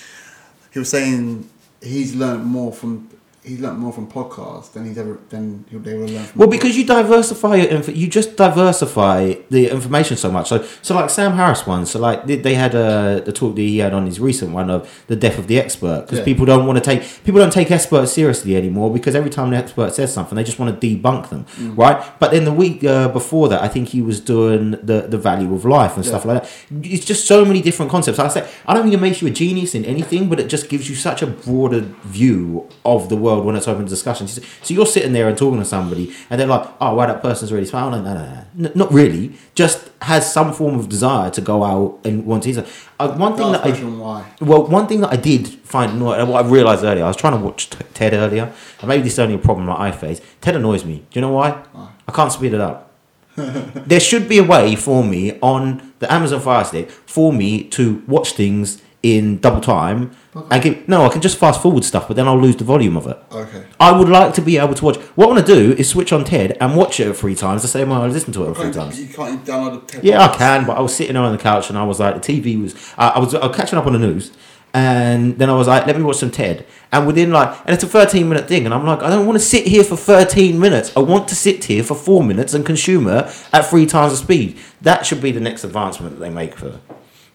he was saying he's learned more from he's learned more from podcasts than he's ever than he, they would learn from. Well, because you diversify your info, you just diversify the information so much. So, so like Sam Harris one. So like they, they had a the talk that he had on his recent one of the death of the expert because Yeah. people don't want to take people don't take experts seriously anymore because every time an expert says something, they just want to debunk them, Mm. right? But then the week uh, before that, I think he was doing the the value of life and Yeah. stuff like that. It's just so many different concepts. I say I don't think it makes you a genius in anything, but it just gives you such a broader view of the world when it's open to discussion. So you're sitting there and talking to somebody, and they're like, "Oh, wow, that person's really smart." No, no, no, no, not really. Just has some form of desire to go out and want to. Uh, one thing Last that I why? well, one thing that I did find annoying, what I realised earlier, I was trying to watch T- Ted earlier, and maybe this is only a problem that I face. Ted annoys me. Do you know why? Why? I can't speed it up. there should be a way for me on the Amazon Fire Stick for me to watch things in double time and give, no, I can just fast forward stuff, but then I'll lose the volume of it. Okay. I would like to be able to watch. What I want to do is switch on Ted and watch it three times the same way I listen to it three times. You can't download the. Yeah, I can, but I was sitting there on the couch and I was like, the TV was, I, I was, I was catching up on the news, and then I was like, let me watch some Ted. And within like, and it's a 13 minute thing, and I'm like, I don't want to sit here for 13 minutes. I want to sit here for four minutes and consume it at three times the speed. That should be the next advancement that they make for,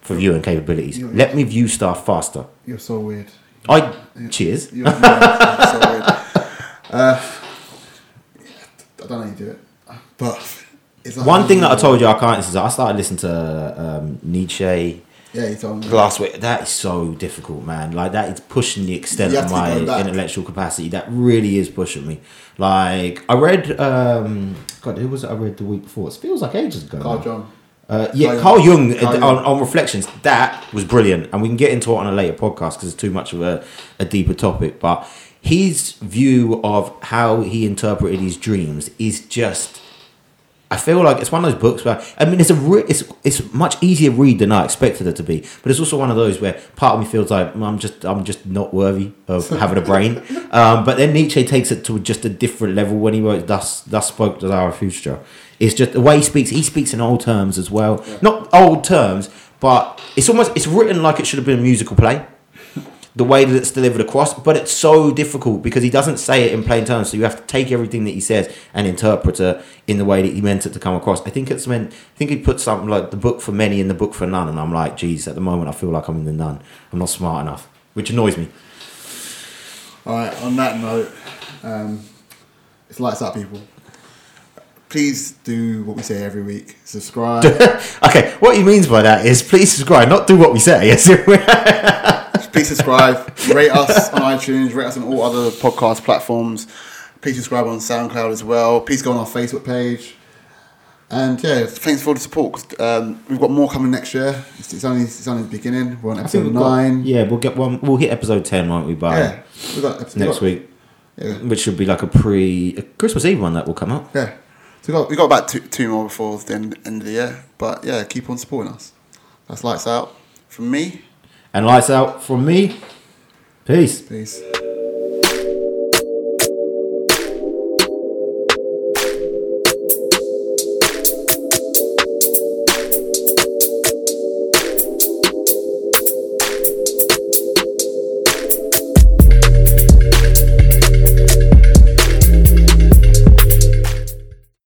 for viewing capabilities. Yeah. Let me view stuff faster. You're so weird. I cheers. You're, you're so weird. Uh, I don't know how you do it, but like One thing that I told you I can't is I started listening to um, Nietzsche. Yeah, you told me. last week that is so difficult man like that is pushing the extent of my intellectual capacity that really is pushing me like i read um god who was it i read the week before it feels like ages ago Carl now. John. Uh, yeah, Carl Carl Jung. Carl uh, Jung. on, on Reflections, that was brilliant, and we can get into it on a later podcast because it's too much of a, a deeper topic. But his view of how he interpreted his dreams is just. I feel like it's one of those books where I mean it's a re- it's it's much easier read than I expected it to be, but it's also one of those where part of me feels like "Mm, I'm just I'm just not worthy of having a brain. Um, but then Nietzsche takes it to just a different level when he wrote "Thus Thus Spoke the Zarathustra." It's just the way he speaks. He speaks in old terms as well, not old terms, but it's almost it's written like it should have been a musical play the way that it's delivered across, but it's so difficult because he doesn't say it in plain terms. So you have to take everything that he says and interpret it in the way that he meant it to come across. I think it's meant. I think he put something like the book for many and the book for none, and I'm like, geez, at the moment I feel like I'm in the none. I'm not smart enough, which annoys me. All right. On that note, um, it's lights up, people. Please do what we say every week. Subscribe. okay, what he means by that is please subscribe, not do what we say. Please subscribe. Rate us on iTunes. Rate us on all other podcast platforms. Please subscribe on SoundCloud as well. Please go on our Facebook page. And yeah, thanks for all the support. 'cause, Um, we've got more coming next year. It's, it's only it's only the beginning. We're on episode we've got- nine. yeah, we'll get one. We'll hit episode ten, won't we? By yeah. We got episode, next got- week, Yeah. which should be like a pre a Christmas Eve one that will come out. Yeah. So we got we got about two, two more before the end, end of the year. But yeah, keep on supporting us. That's lights out from me. And lights out from me. Peace. Peace.